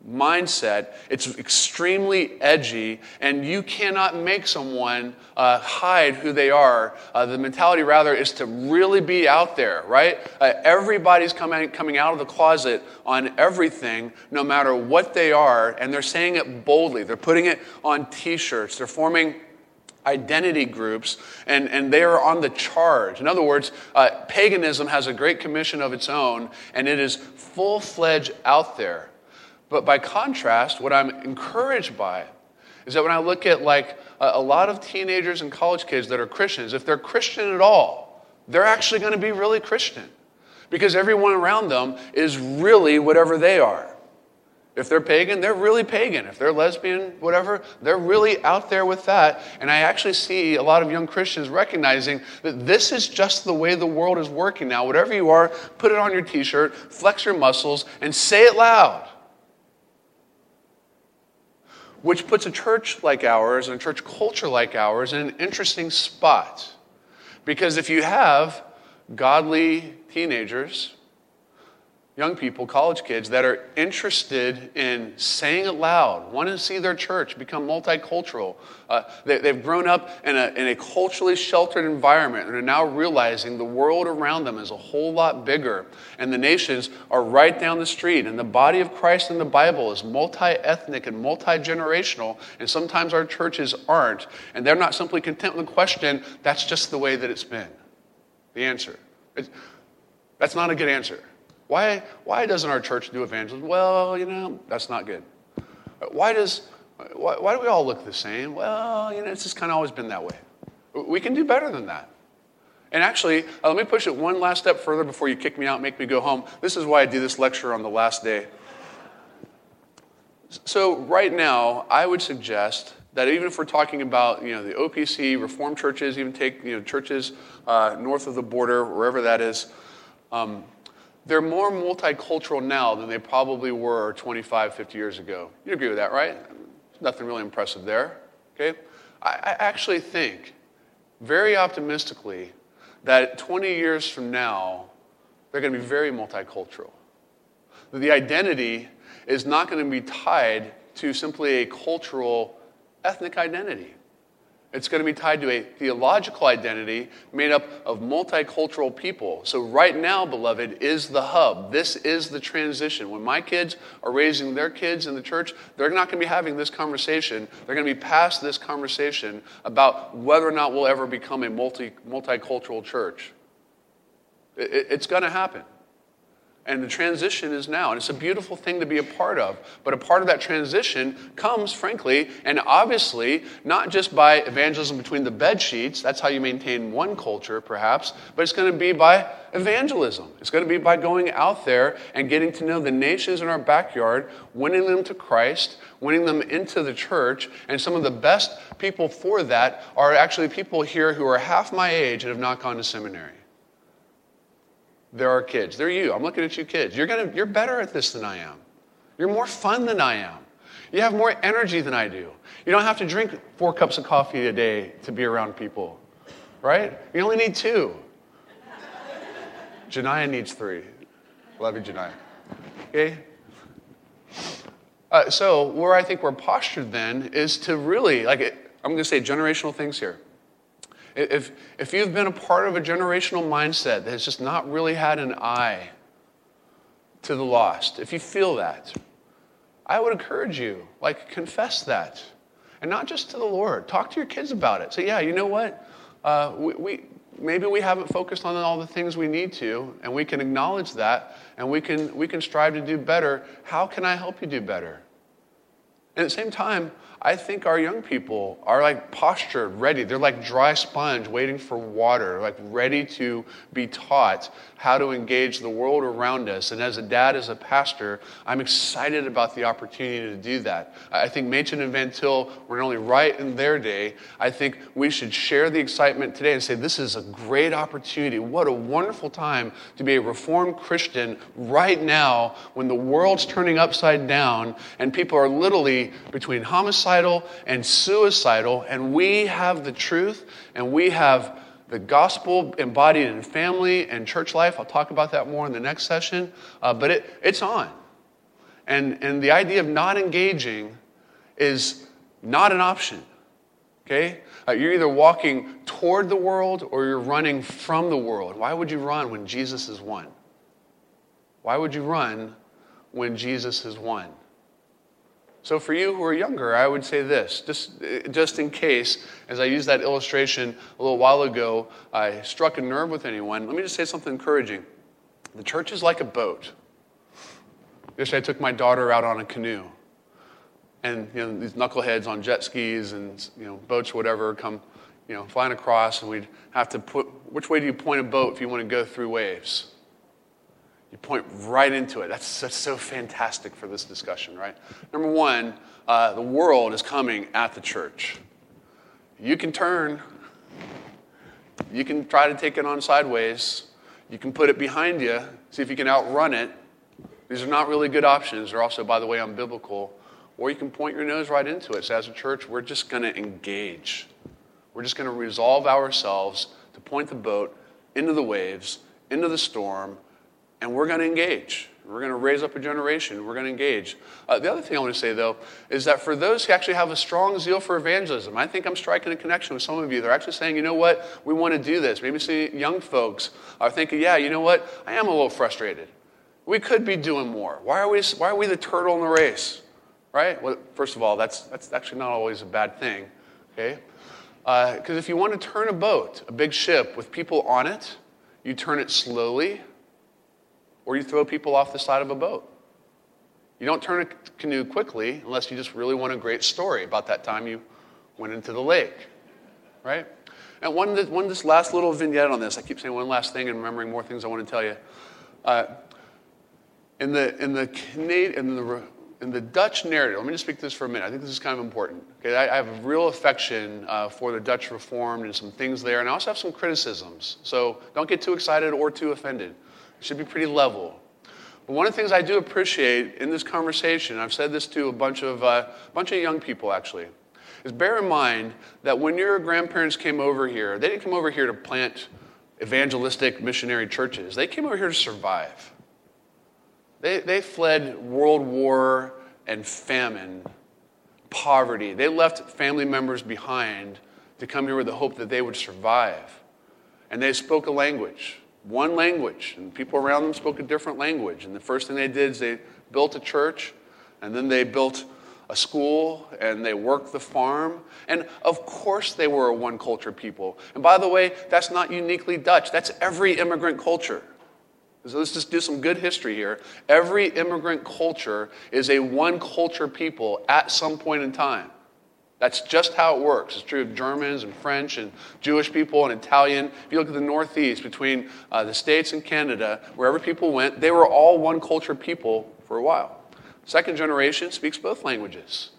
mindset. It's extremely edgy, and you cannot make someone uh, hide who they are. Uh, the mentality, rather, is to really be out there, right? Uh, everybody's coming, coming out of the closet on everything, no matter what they are, and they're saying it boldly. They're putting it on t shirts, they're forming identity groups, and, and they are on the charge. In other words, uh, paganism has a great commission of its own, and it is full fledged out there. But by contrast, what I'm encouraged by is that when I look at like a, lot of teenagers and college kids that are Christians, if they're Christian at all, they're actually going to be really Christian because everyone around them is really whatever they are. If they're pagan, they're really pagan. If they're lesbian, whatever, they're really out there with that. And I actually see a lot of young Christians recognizing that this is just the way the world is working now. Whatever you are, put it on your t shirt, flex your muscles, and say it loud which puts a church like ours and a church culture like ours in an interesting spot. Because if you have godly teenagers young people, college kids, that are interested in saying it loud, want to see their church become multicultural. Uh, they, have grown up in a, in a culturally sheltered environment and are now realizing the world around them is a whole lot bigger. And the nations are right down the street. And the body of Christ in the Bible is multi ethnic and multi generational. And sometimes our churches aren't. And they're not simply content with the question, that's just the way that it's been. The answer. It's, that's not a good answer. Why, why doesn't our church do evangelism? Well, you know, that's not good. Why does why, why do we all look the same? Well, you know, it's just kind of always been that way. We can do better than that. And actually, uh, let me push it one last step further before you kick me out and make me go home. This is why I do this lecture on the last day. So, right now, I would suggest that even if we're talking about you know, the OPC, Reformed churches, even take you know, churches uh, north of the border, wherever that is, um, they're more multicultural now than they probably were 25, 50 years ago. You agree with that, right? Nothing really impressive there. Okay? I, I actually think, very optimistically, that 20 years from now, they're going to be very multicultural. The identity is not going to be tied to simply a cultural, ethnic identity. It's going to be tied to a theological identity made up of multicultural people. So, right now, beloved, is the hub. This is the transition. When my kids are raising their kids in the church, they're not going to be having this conversation. They're going to be past this conversation about whether or not we'll ever become a multi, multicultural church. It, it's going to happen. And the transition is now. And it's a beautiful thing to be a part of. But a part of that transition comes, frankly, and obviously, not just by evangelism between the bed sheets. That's how you maintain one culture, perhaps. But it's going to be by evangelism. It's going to be by going out there and getting to know the nations in our backyard, winning them to Christ, winning them into the church. And some of the best people for that are actually people here who are half my age and have not gone to seminary. There are kids. They're you. I'm looking at you kids. You're, gonna, you're better at this than I am. You're more fun than I am. You have more energy than I do. You don't have to drink four cups of coffee a day to be around people, right? You only need two. Janiyah needs three. Love you, Janiyah. Okay? Uh, so, where I think we're postured then is to really, like, I'm going to say generational things here. If, if you've been a part of a generational mindset that has just not really had an eye to the lost, if you feel that, I would encourage you, like, confess that. And not just to the Lord. Talk to your kids about it. Say, yeah, you know what? Uh, we, we, maybe we haven't focused on all the things we need to, and we can acknowledge that, and we can, we can strive to do better. How can I help you do better? And at the same time, I think our young people are like postured, ready. They're like dry sponge waiting for water, like ready to be taught how to engage the world around us. And as a dad, as a pastor, I'm excited about the opportunity to do that. I think Machen and Van Til were only right in their day, I think we should share the excitement today and say, this is a great opportunity. What a wonderful time to be a Reformed Christian right now when the world's turning upside down and people are literally between homicidal and suicidal, and we have the truth and we have the gospel embodied in family and church life. I'll talk about that more in the next session, uh, but it, it's on. And, and the idea of not engaging is not an option. Okay? Uh, you're either walking toward the world or you're running from the world. Why would you run when Jesus is one? Why would you run when Jesus is one? So, for you who are younger, I would say this, just, just in case, as I used that illustration a little while ago, I struck a nerve with anyone, let me just say something encouraging. The church is like a boat. Yesterday, I took my daughter out on a canoe. And you know, these knuckleheads on jet skis and you know, boats whatever come you know, flying across, and we'd have to put which way do you point a boat if you want to go through waves? You point right into it. That's, that's so fantastic for this discussion, right? Number one, uh, the world is coming at the church. You can turn, you can try to take it on sideways, you can put it behind you, see if you can outrun it. These are not really good options. They're also, by the way, unbiblical. Or you can point your nose right into it. So, as a church, we're just going to engage. We're just going to resolve ourselves to point the boat into the waves, into the storm, and we're going to engage. We're going to raise up a generation. We're going to engage. Uh, the other thing I want to say, though, is that for those who actually have a strong zeal for evangelism, I think I'm striking a connection with some of you. They're actually saying, you know what, we want to do this. Maybe some young folks are thinking, yeah, you know what, I am a little frustrated. We could be doing more. Why are we, why are we the turtle in the race? Right? Well, first of all, that's, that's actually not always a bad thing. Okay? Because uh, if you want to turn a boat, a big ship with people on it, you turn it slowly or you throw people off the side of a boat. You don't turn a canoe quickly unless you just really want a great story about that time you went into the lake, right? And one, one this last little vignette on this, I keep saying one last thing and remembering more things I want to tell you. Uh, in the, in the, Canadian, in the, in the Dutch narrative, let me just speak to this for a minute. I think this is kind of important. Okay, I, I have a real affection uh, for the Dutch Reformed and some things there, and I also have some criticisms. So don't get too excited or too offended. Should be pretty level. But one of the things I do appreciate in this conversation, I've said this to a bunch of, uh, bunch of young people actually, is bear in mind that when your grandparents came over here, they didn't come over here to plant evangelistic missionary churches. They came over here to survive. They, they fled world war and famine, poverty. They left family members behind to come here with the hope that they would survive. And they spoke a language one language, and people around them spoke a different language. And the first thing they did is they built a church, and then they built a school, and they worked the farm. And of course, they were a one culture people. And by the way, that's not uniquely Dutch, that's every immigrant culture. So let's just do some good history here. Every immigrant culture is a one culture people at some point in time. That's just how it works. It's true of Germans and French and Jewish people and Italian. If you look at the Northeast, between uh, the States and Canada, wherever people went, they were all one culture people for a while. Second generation speaks both languages,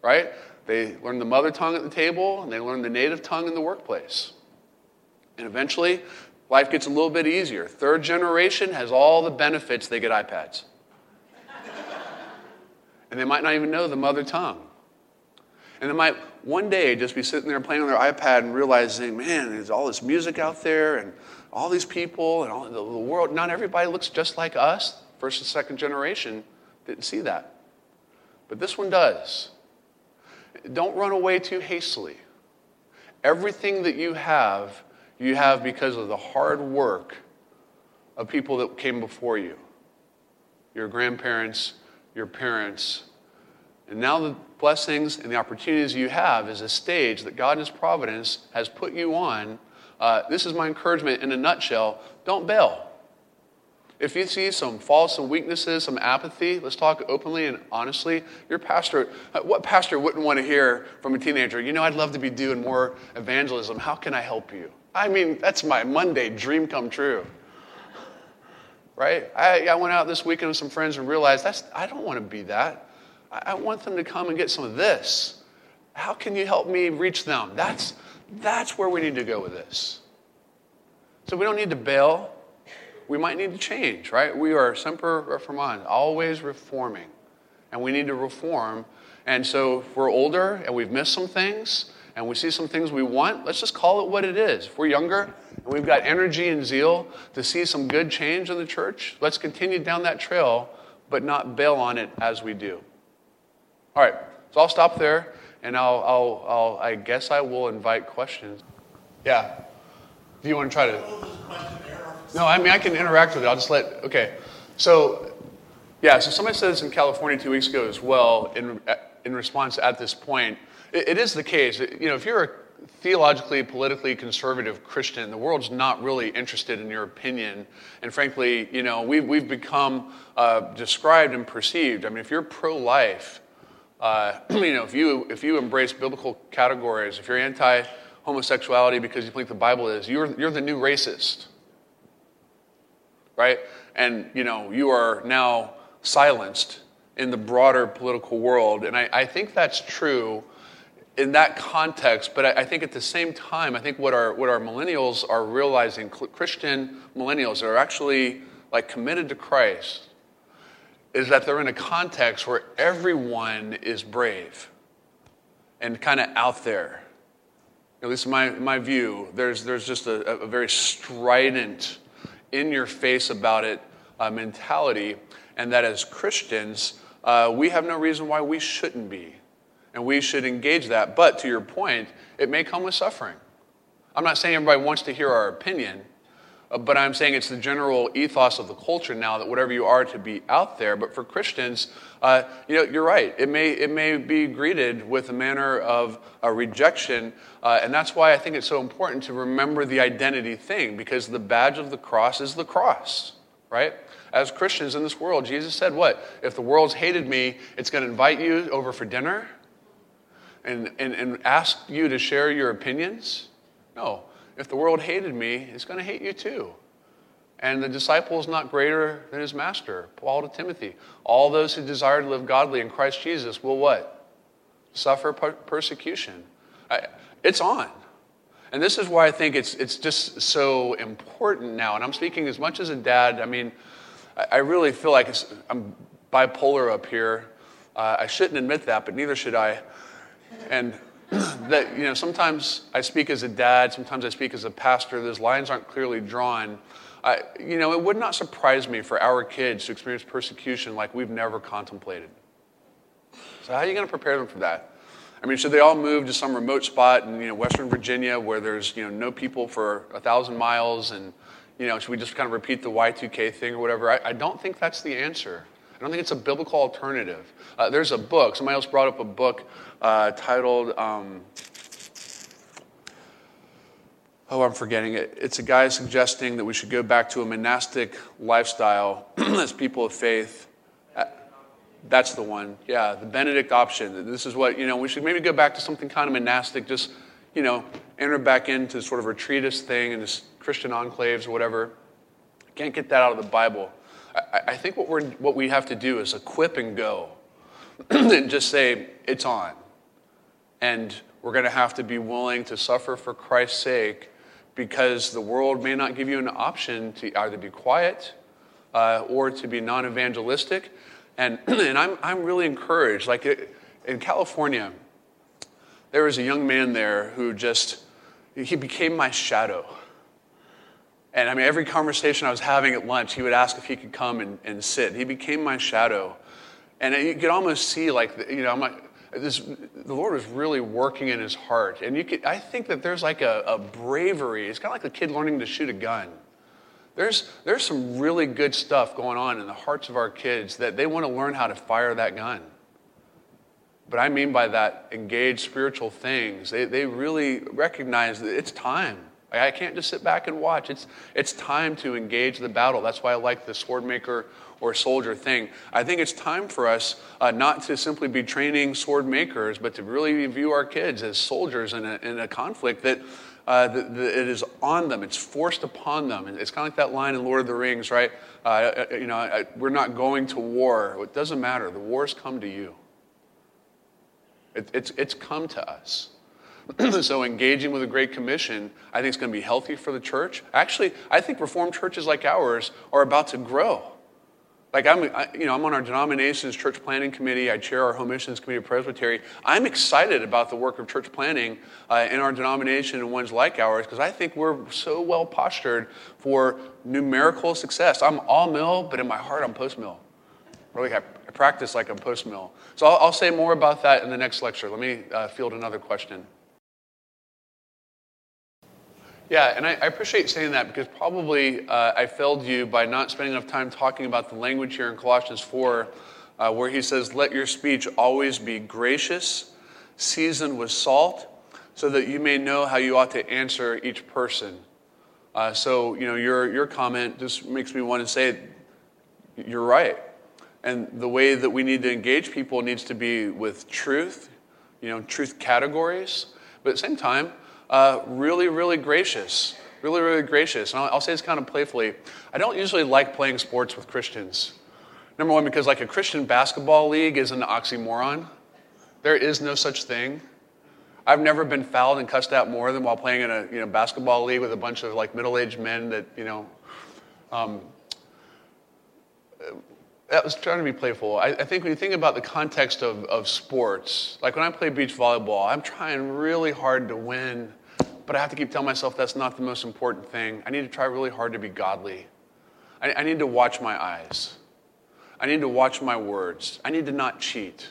right? They learn the mother tongue at the table and they learn the native tongue in the workplace. And eventually, life gets a little bit easier. Third generation has all the benefits, they get iPads. and they might not even know the mother tongue. And they might one day just be sitting there playing on their iPad and realizing, man, there's all this music out there and all these people and all the, the world. Not everybody looks just like us. First and second generation didn't see that. But this one does. Don't run away too hastily. Everything that you have, you have because of the hard work of people that came before you your grandparents, your parents, and now the blessings and the opportunities you have is a stage that God in His providence has put you on. Uh, this is my encouragement in a nutshell. Don't bail. If you see some faults, some weaknesses, some apathy, let's talk openly and honestly. Your pastor, uh, what pastor wouldn't want to hear from a teenager? You know, I'd love to be doing more evangelism. How can I help you? I mean, that's my Monday dream come true. Right? I, I went out this weekend with some friends and realized that's I don't want to be that. I want them to come and get some of this. How can you help me reach them? That's, that's where we need to go with this. So we don't need to bail. We might need to change, right? We are semper reformanda, always reforming. And we need to reform. And so if we're older and we've missed some things, and we see some things we want, let's just call it what it is. If we're younger and we've got energy and zeal to see some good change in the church, let's continue down that trail, but not bail on it as we do. All right, so I'll stop there, and I'll, I'll, I'll I guess I will invite questions. Yeah. Do you want to try to? No, I mean, I can interact with it. I'll just let, okay. So, yeah, so somebody said this in California two weeks ago as well, in, in response at this point. it, it is the case. You know, if you're a theologically, politically conservative Christian, the world's not really interested in your opinion. And frankly, you know, we've, we've become uh, described and perceived. I mean, if you're pro life, uh, you know, if you, if you embrace biblical categories, if you're anti homosexuality because you believe the Bible is, you're, you're the new racist. Right? And, you know, you are now silenced in the broader political world. And I, I think that's true in that context, but I, I, think at the same time, I think what our, what our millennials are realizing, Christian millennials are actually like committed to Christ, is that they're in a context where everyone is brave and kind of out there. At least in my, my view, there's, there's just a, a very strident, in your face about it uh, mentality, and that as Christians, uh, we have no reason why we shouldn't be. And we should engage that. But to your point, it may come with suffering. I'm not saying everybody wants to hear our opinion, but I'm saying it's the general ethos of the culture now that whatever you are to be out there. But for Christians, uh, you know, you're right. It may, it may be greeted with a manner of a rejection. Uh, and that's why I think it's so important to remember the identity thing, because the badge of the cross is the cross, right? As Christians in this world, Jesus said, What? If the world's hated me, it's going to invite you over for dinner and, and, and ask you to share your opinions? No. If the world hated me, it's going to hate you too. And the disciple is not greater than his master. Paul to Timothy. All those who desire to live godly in Christ Jesus will what? Suffer per- persecution. I, it's on. And this is why I think it's, it's just so important now. And I'm speaking as much as a dad. I mean, I, I really feel like I'm bipolar up here. Uh, I shouldn't admit that, but neither should I. And that, you know, sometimes I speak as a dad, sometimes I speak as a pastor. Those lines aren't clearly drawn. I, you know, it would not surprise me for our kids to experience persecution like we've never contemplated. So, how are you going to prepare them for that? I mean, should they all move to some remote spot in you know, Western Virginia where there's you know, no people for a thousand miles and you know, should we just kind of repeat the Y2K thing or whatever? I, I don't think that's the answer. I don't think it's a biblical alternative. Uh, there's a book, somebody else brought up a book uh, titled, um, oh, I'm forgetting it. It's a guy suggesting that we should go back to a monastic lifestyle as people of faith. Uh, that's the one. Yeah, the Benedict option. This is what, you know, we should maybe go back to something kind of monastic, just, you know, enter back into sort of retreatist thing and this Christian enclaves or whatever. Can't get that out of the Bible. I, think what, we're, what we have to do is equip and go and just say, it's on. And we're going to have to be willing to suffer for Christ's sake because the world may not give you an option to either be quiet uh, or to be non evangelistic. And, and I'm, I'm really encouraged. Like in California, there was a young man there who just, he became my shadow. And I mean, every conversation I was having at lunch, he would ask if he could come and, and sit. He became my shadow. And you could almost see, like, you know, like, this, the Lord was really working in his heart. And you could, I think that there's like a, a bravery. It's kind of like a kid learning to shoot a gun. There's, there's some really good stuff going on in the hearts of our kids that they want to learn how to fire that gun. But I mean by that, engage spiritual things. They, they really recognize that it's time. I can't just sit back and watch. It's, it's time to engage the battle. That's why I like the sword maker or soldier thing. I think it's time for us uh, not to simply be training sword makers, but to really view our kids as soldiers in a, in a conflict that, uh, that, that it is on them. It's forced upon them. It's kind of like that line in Lord of the Rings, right? Uh, uh you know, I, we're not going to war. It doesn't matter. The war's come to you. It, it's, it's come to us. so engaging with a great commission i think is going to be healthy for the church actually i think reformed churches like ours are about to grow Like I'm, I, you know, I'm on our denomination's church planting committee. I chair our home missions committee of Presbytery. I'm excited about the work of church planting uh, in our denomination and ones like ours because I think we're so well postured for numerical success. I'm all mill, but in my heart, I'm post mill. Really, I, I practice like I'm post mill. So I'll, I'll, say more about that in the next lecture. Let me uh, field another question. Yeah, and I, I, appreciate saying that because probably uh, I failed you by not spending enough time talking about the language here in Colossians 4, uh, where he says, Let your speech always be gracious, seasoned with salt, so that you may know how you ought to answer each person. Uh, so, you know, your, your comment just makes me want to say, You're right. And the way that we need to engage people needs to be with truth, you know, truth categories, but at the same time, uh, really, really gracious. Really, really gracious. And I'll, I'll say this kind of playfully. I don't usually like playing sports with Christians. Number one, because like a Christian basketball league is an oxymoron. There is no such thing. I've never been fouled and cussed out more than while playing in a you know, basketball league with a bunch of like middle-aged men that you know. Um, that was trying to be playful. I, I, think when you think about the context of, of sports, like when I play beach volleyball, I'm trying really hard to win but I have to keep telling myself that's not the most important thing. I need to try really hard to be godly. I, I need to watch my eyes. I need to watch my words. I need to not cheat.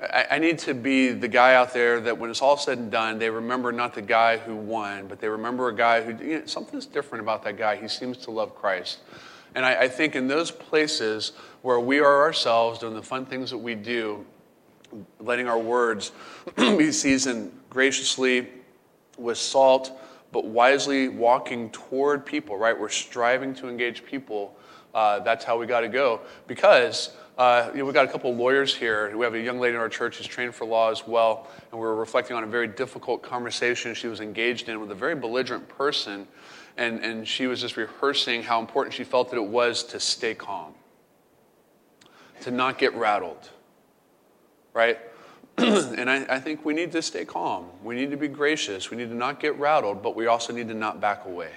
I, I need to be the guy out there that when it's all said and done, they remember not the guy who won, but they remember a guy who, you know, something's different about that guy. He seems to love Christ. And I, I think in those places where we are ourselves doing the fun things that we do, letting our words be seasoned graciously with salt, but wisely walking toward people, right? We're striving to engage people. Uh, that's how we got to go. Because uh, you know, we've got a couple of lawyers here. We have a young lady in our church who's trained for law as well. And we are reflecting on a very difficult conversation she was engaged in with a very belligerent person. And, and she was just rehearsing how important she felt that it was to stay calm, to not get rattled, right? and I, I, think we need to stay calm. We need to be gracious. We need to not get rattled, but we also need to not back away.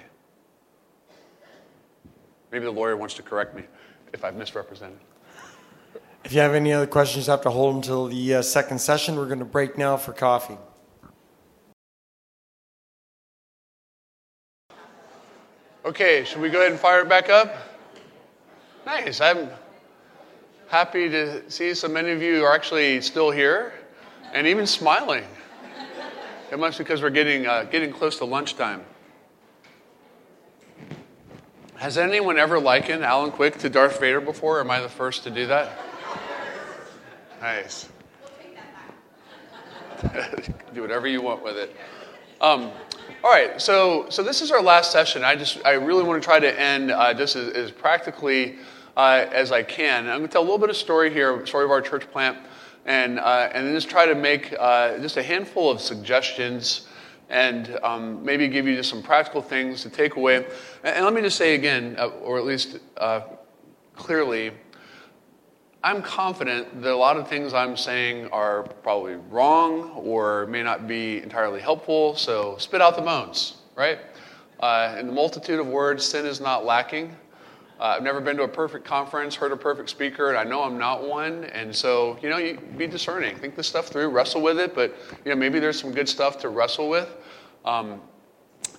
Maybe the lawyer wants to correct me if I've misrepresented. If you have any other questions, you have to hold them until the uh, second session. We're going to break now for coffee. Okay, should we go ahead and fire it back up? Nice. I'm happy to see so many of you are actually still here and even smiling. It must be because we're getting, uh, getting close to lunchtime. Has anyone ever likened Alan Quick to Darth Vader before? Am I the first to do that? Nice. do whatever you want with it. Um, all right, so so this is our last session. I just I really want to try to end uh, just as, as practically uh, as I can. I'm going to tell a little bit of story here, story of our church plant and, uh, and just try to make uh, just a handful of suggestions and um, maybe give you just some practical things to take away. And, and let me just say again, uh, or at least uh, clearly, I'm confident that a lot of things I'm saying are probably wrong or may not be entirely helpful, so spit out the moans, right? Uh, in the multitude of words, sin is not lacking. Uh, I've never been to a perfect conference, heard a perfect speaker, and I know I'm not one. And so, you know, you be discerning, think this stuff through, wrestle with it. But you know, maybe there's some good stuff to wrestle with. Um,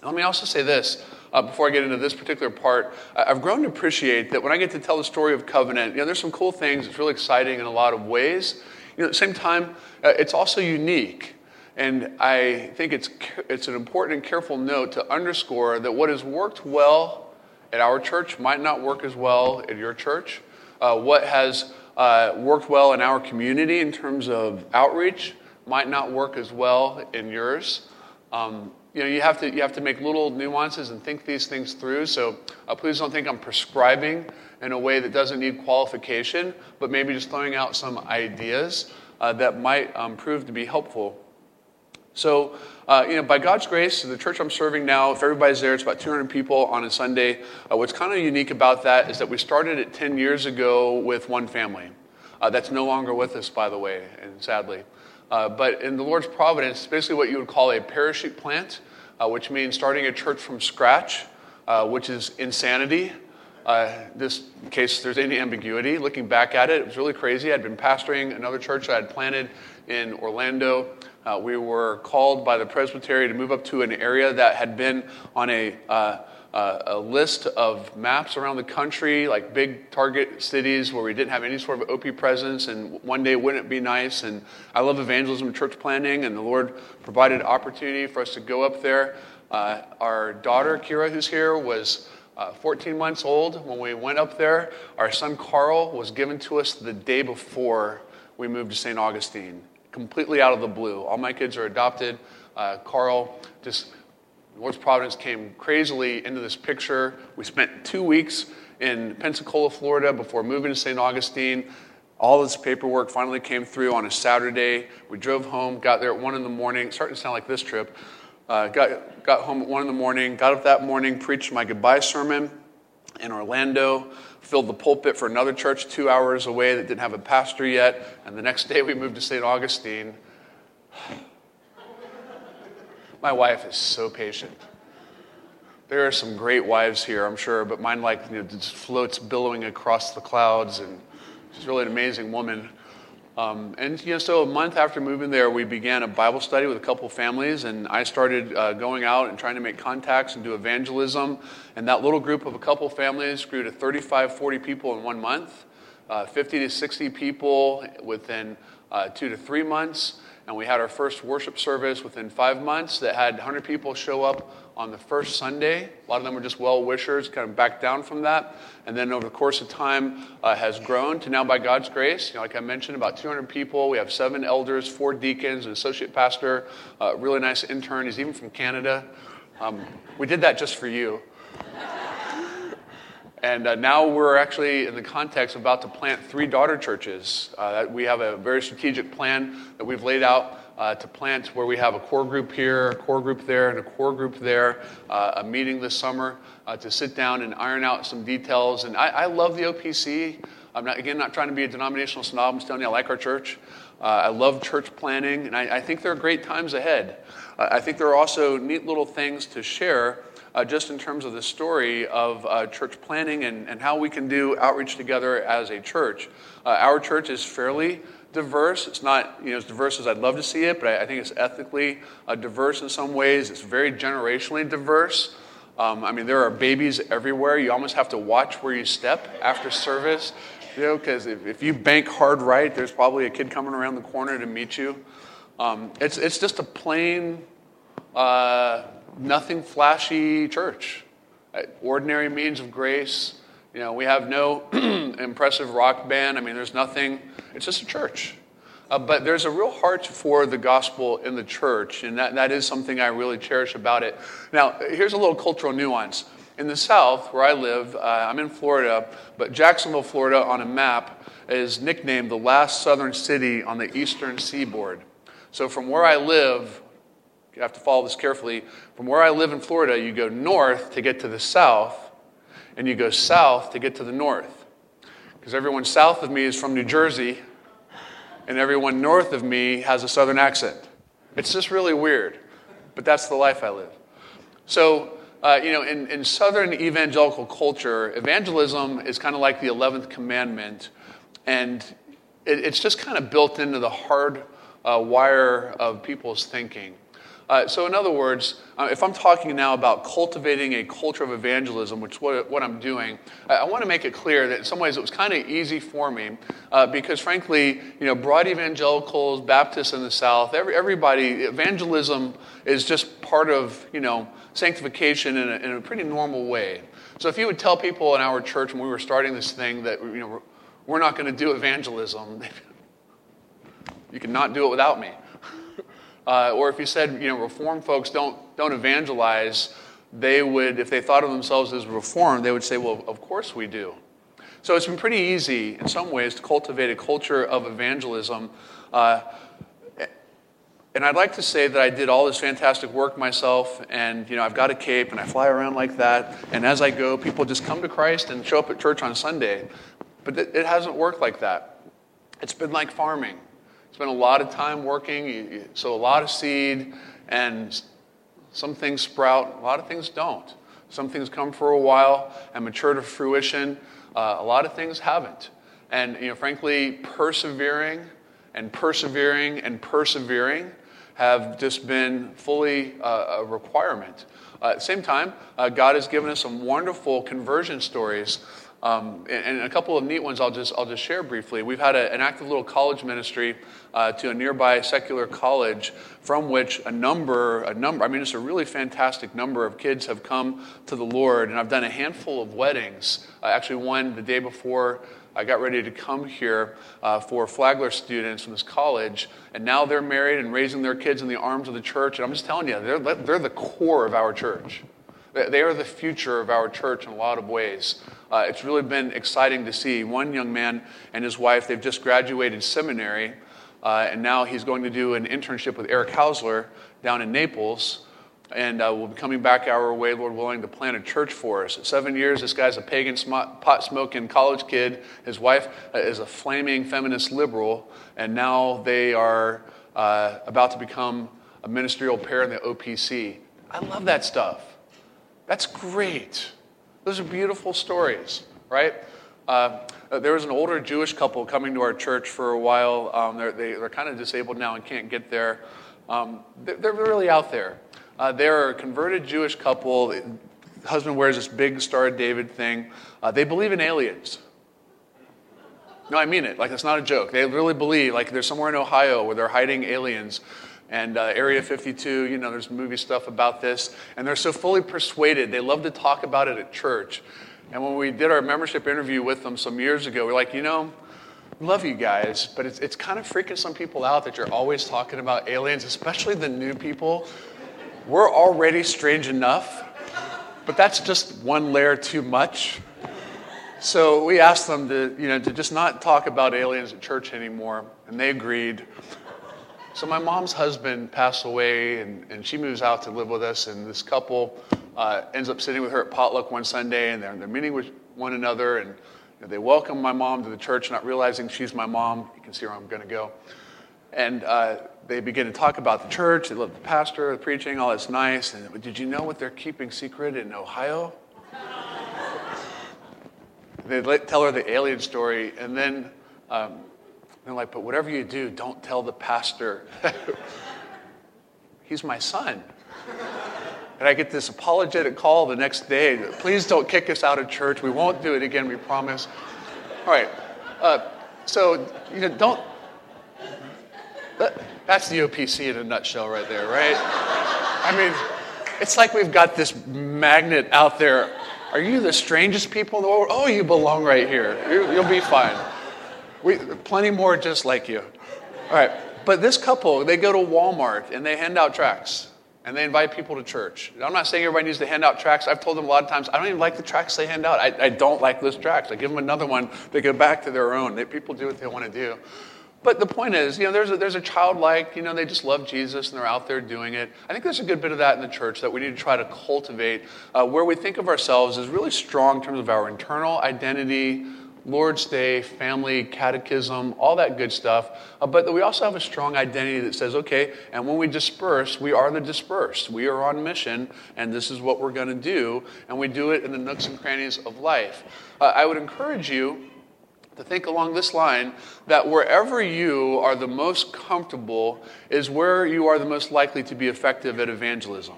let me also say this uh, before I get into this particular part. I've grown to appreciate that when I get to tell the story of covenant, you know, there's some cool things. It's really exciting in a lot of ways. You know, at the same time, uh, it's also unique. And I think it's, it's an important and careful note to underscore that what has worked well at our church might not work as well at your church. Uh, what has uh, worked well in our community in terms of outreach might not work as well in yours. Um, you know, you have to you have to make little nuances and think these things through. So uh, please don't think I'm prescribing in a way that doesn't need qualification, but maybe just throwing out some ideas uh, that might um, prove to be helpful. So uh, you know, by God's grace, the church I'm serving now, if everybody's there, it's about 200 people on a Sunday. Uh, what's kind of unique about that is that we started it 10 years ago with one family. Uh, that's no longer with us, by the way, and sadly. Uh, but in the Lord's providence, it's basically what you would call a parachute plant, uh, which means starting a church from scratch, uh, which is insanity. Uh, this, case there's any ambiguity, looking back at it, it was really crazy. I'd been pastoring another church I had planted in Orlando. Uh, we were called by the presbytery to move up to an area that had been on a uh, uh, a list of maps around the country, like big target cities where we didn't have any sort of OP presence, and one day wouldn't it be nice? And I love evangelism and church planting, and the Lord provided opportunity for us to go up there. Uh, our daughter, Kira, who's here, was uh, 14 months old when we went up there. Our son, Carl, was given to us the day before we moved to St. Augustine, completely out of the blue. All my kids are adopted. Uh, Carl just Lord's Providence came crazily into this picture. We spent two weeks in Pensacola, Florida before moving to St. Augustine. All this paperwork finally came through on a Saturday. We drove home, got there at 1 in the morning. starting to sound like this trip. Uh, got, got home at 1 in the morning, got up that morning, preached my goodbye sermon in Orlando, filled the pulpit for another church two hours away that didn't have a pastor yet. And the next day we moved to St. Augustine. My wife is so patient. There are some great wives here, I'm sure, but mine like you know, just floats billowing across the clouds, and she's really an amazing woman. Um, and you know, so a month after moving there, we began a Bible study with a couple families, and I started uh, going out and trying to make contacts and do evangelism. And that little group of a couple families grew to 35, 40 people in one month, uh, 50 to 60 people within uh, two to three months and we had our first worship service within five months that had 100 people show up on the first Sunday. A lot of them were just well wishers, kind of backed down from that. And then over the course of time, uh, has grown to now, by God's grace, you know, like I mentioned, about 200 people. We have seven elders, four deacons, an associate pastor, a really nice intern. He's even from Canada. Um, we did that just for you. And uh, now we're actually in the context about to plant three daughter churches. Uh, we have a very strategic plan that we've laid out uh, to plant where we have a core group here, a core group there, and a core group there, uh, a meeting this summer uh, to sit down and iron out some details. And I, I love the OPC. I'm not, again, not trying to be a denominational snob. I'm telling you, I like our church. Uh, I love church planting, and I, I, think there are great times ahead. I think there are also neat little things to share uh, just in terms of the story of uh, church planting and, and how we can do outreach together as a church. Uh, our church is fairly diverse. It's not you know, as diverse as I'd love to see it, but I, I think it's ethically uh, diverse in some ways. It's very generationally diverse. Um, I mean, there are babies everywhere. You almost have to watch where you step after service, you know, because if, if you bank hard right, there's probably a kid coming around the corner to meet you. Um, it's, it's just a plain, uh, nothing flashy church. Uh, ordinary means of grace. You know, we have no impressive rock band. I mean, there's nothing. It's just a church. Uh, but there's a real heart for the gospel in the church, and that, that is something I really cherish about it. Now, here's a little cultural nuance. In the South, where I live, uh, I'm in Florida, but Jacksonville, Florida, on a map, is nicknamed the last southern city on the eastern seaboard. So, from where I live, you have to follow this carefully. From where I live in Florida, you go north to get to the south, and you go south to get to the north. Because everyone south of me is from New Jersey, and everyone north of me has a southern accent. It's just really weird, but that's the life I live. So, uh, you know, in, in southern evangelical culture, evangelism is kind of like the 11th commandment, and it, it's just kind of built into the hard uh, wire of people's thinking. Uh, so, in other words, uh, if I'm talking now about cultivating a culture of evangelism, which is what, what I'm doing, I, I want to make it clear that in some ways it was kind of easy for me uh, because, frankly, you know, broad evangelicals, Baptists in the South, every, everybody, evangelism is just part of, you know, sanctification in a, in a pretty normal way. So, if you would tell people in our church when we were starting this thing that, you know, we're not going to do evangelism, you cannot do it without me. Uh, or if you said, you know, reform folks don't, don't evangelize, they would, if they thought of themselves as reformed, they would say, well, of course we do. So it's been pretty easy in some ways to cultivate a culture of evangelism. Uh, and I'd like to say that I did all this fantastic work myself, and you know I've got a cape and I fly around like that. And as I go, people just come to Christ and show up at church on Sunday. But it hasn't worked like that. It's been like farming. Spend a lot of time working, you, you sow a lot of seed, and some things sprout, a lot of things don't. Some things come for a while and mature to fruition. Uh, a lot of things haven't. And, you know, frankly, persevering and persevering and persevering have just been fully uh, a requirement. Uh, at the same time, uh, God has given us some wonderful conversion stories. Um, and, and, a couple of neat ones I'll just, I'll just share briefly. We've had a, an active little college ministry uh, to a nearby secular college from which a number, a number, I mean, it's a really fantastic number of kids have come to the Lord. And I've done a handful of weddings. Uh, actually, one the day before I got ready to come here uh, for Flagler students from this college, and now they're married and raising their kids in the arms of the church. And I'm just telling you, they're, they're the core of our church. They are the future of our church in a lot of ways. Uh, it's really been exciting to see. One young man and his wife, they've just graduated seminary, uh, and now he's going to do an internship with Eric Hausler down in Naples and uh, we'll be coming back our way, Lord willing, to plant a church for us. At seven years, this guy's a pagan, sm- pot smoking college kid. His wife uh, is a flaming feminist liberal, and now they are uh, about to become a ministerial pair in the OPC. I love that stuff. That's great. Those are beautiful stories, right? Uh, there was an older Jewish couple coming to our church for a while. Um, they're, they, are kind of disabled now and can't get there. Um, they're, they're really out there. Uh, they're a converted Jewish couple. The husband wears this big Star of David thing. Uh, they believe in aliens. No, I mean it. Like, it's not a joke. They really believe, like, they're somewhere in Ohio where they're hiding aliens. And uh, Area 52, you know, there's movie stuff about this. And they're so fully persuaded. They love to talk about it at church. And when we did our membership interview with them some years ago, we're like, you know, love you guys, but it's, it's kind of freaking some people out that you're always talking about aliens, especially the new people we're already strange enough, but that's just one layer too much. So we asked them to, you know, to just not talk about aliens at church anymore, and they agreed. So my mom's husband passed away, and, and she moves out to live with us, and this couple uh, ends up sitting with her at potluck one Sunday, and they're, they're meeting with one another, and you know, they welcome my mom to the church, not realizing she's my mom. You can see where I'm going to go. And uh, they begin to talk about the church. They love the pastor, the preaching, all that's nice. And did you know what they're keeping secret in Ohio? they tell her the alien story, and then um, they're like, but whatever you do, don't tell the pastor. He's my son. And I get this apologetic call the next day. Please don't kick us out of church. We won't do it again, we promise. All right. Uh, so, you know, don't. That, that's the OPC in a nutshell, right there, right? I mean, it's like we've got this magnet out there. Are you the strangest people in the world? Oh, you belong right here. you will be fine. We, plenty more just like you. All right. But this couple, they go to Walmart and they hand out tracts and they invite people to church. I'm not saying everybody needs to hand out tracts. I've told them a lot of times, I don't even like the tracts they hand out. I, I don't like those tracts. I give them another one. They go back to their own. They, people do what they want to do. But the point is, you know, there's a, there's a childlike, you know, they just love Jesus and they're out there doing it. I think there's a good bit of that in the church that we need to try to cultivate, uh, where we think of ourselves as really strong in terms of our internal identity, Lord's Day, family, catechism, all that good stuff. Uh, but we also have a strong identity that says, okay, and when we disperse, we are the dispersed. We are on mission, and this is what we're going to do, and we do it in the nooks and crannies of life. Uh, I would encourage you to think along this line that wherever you are the most comfortable is where you are the most likely to be effective at evangelism.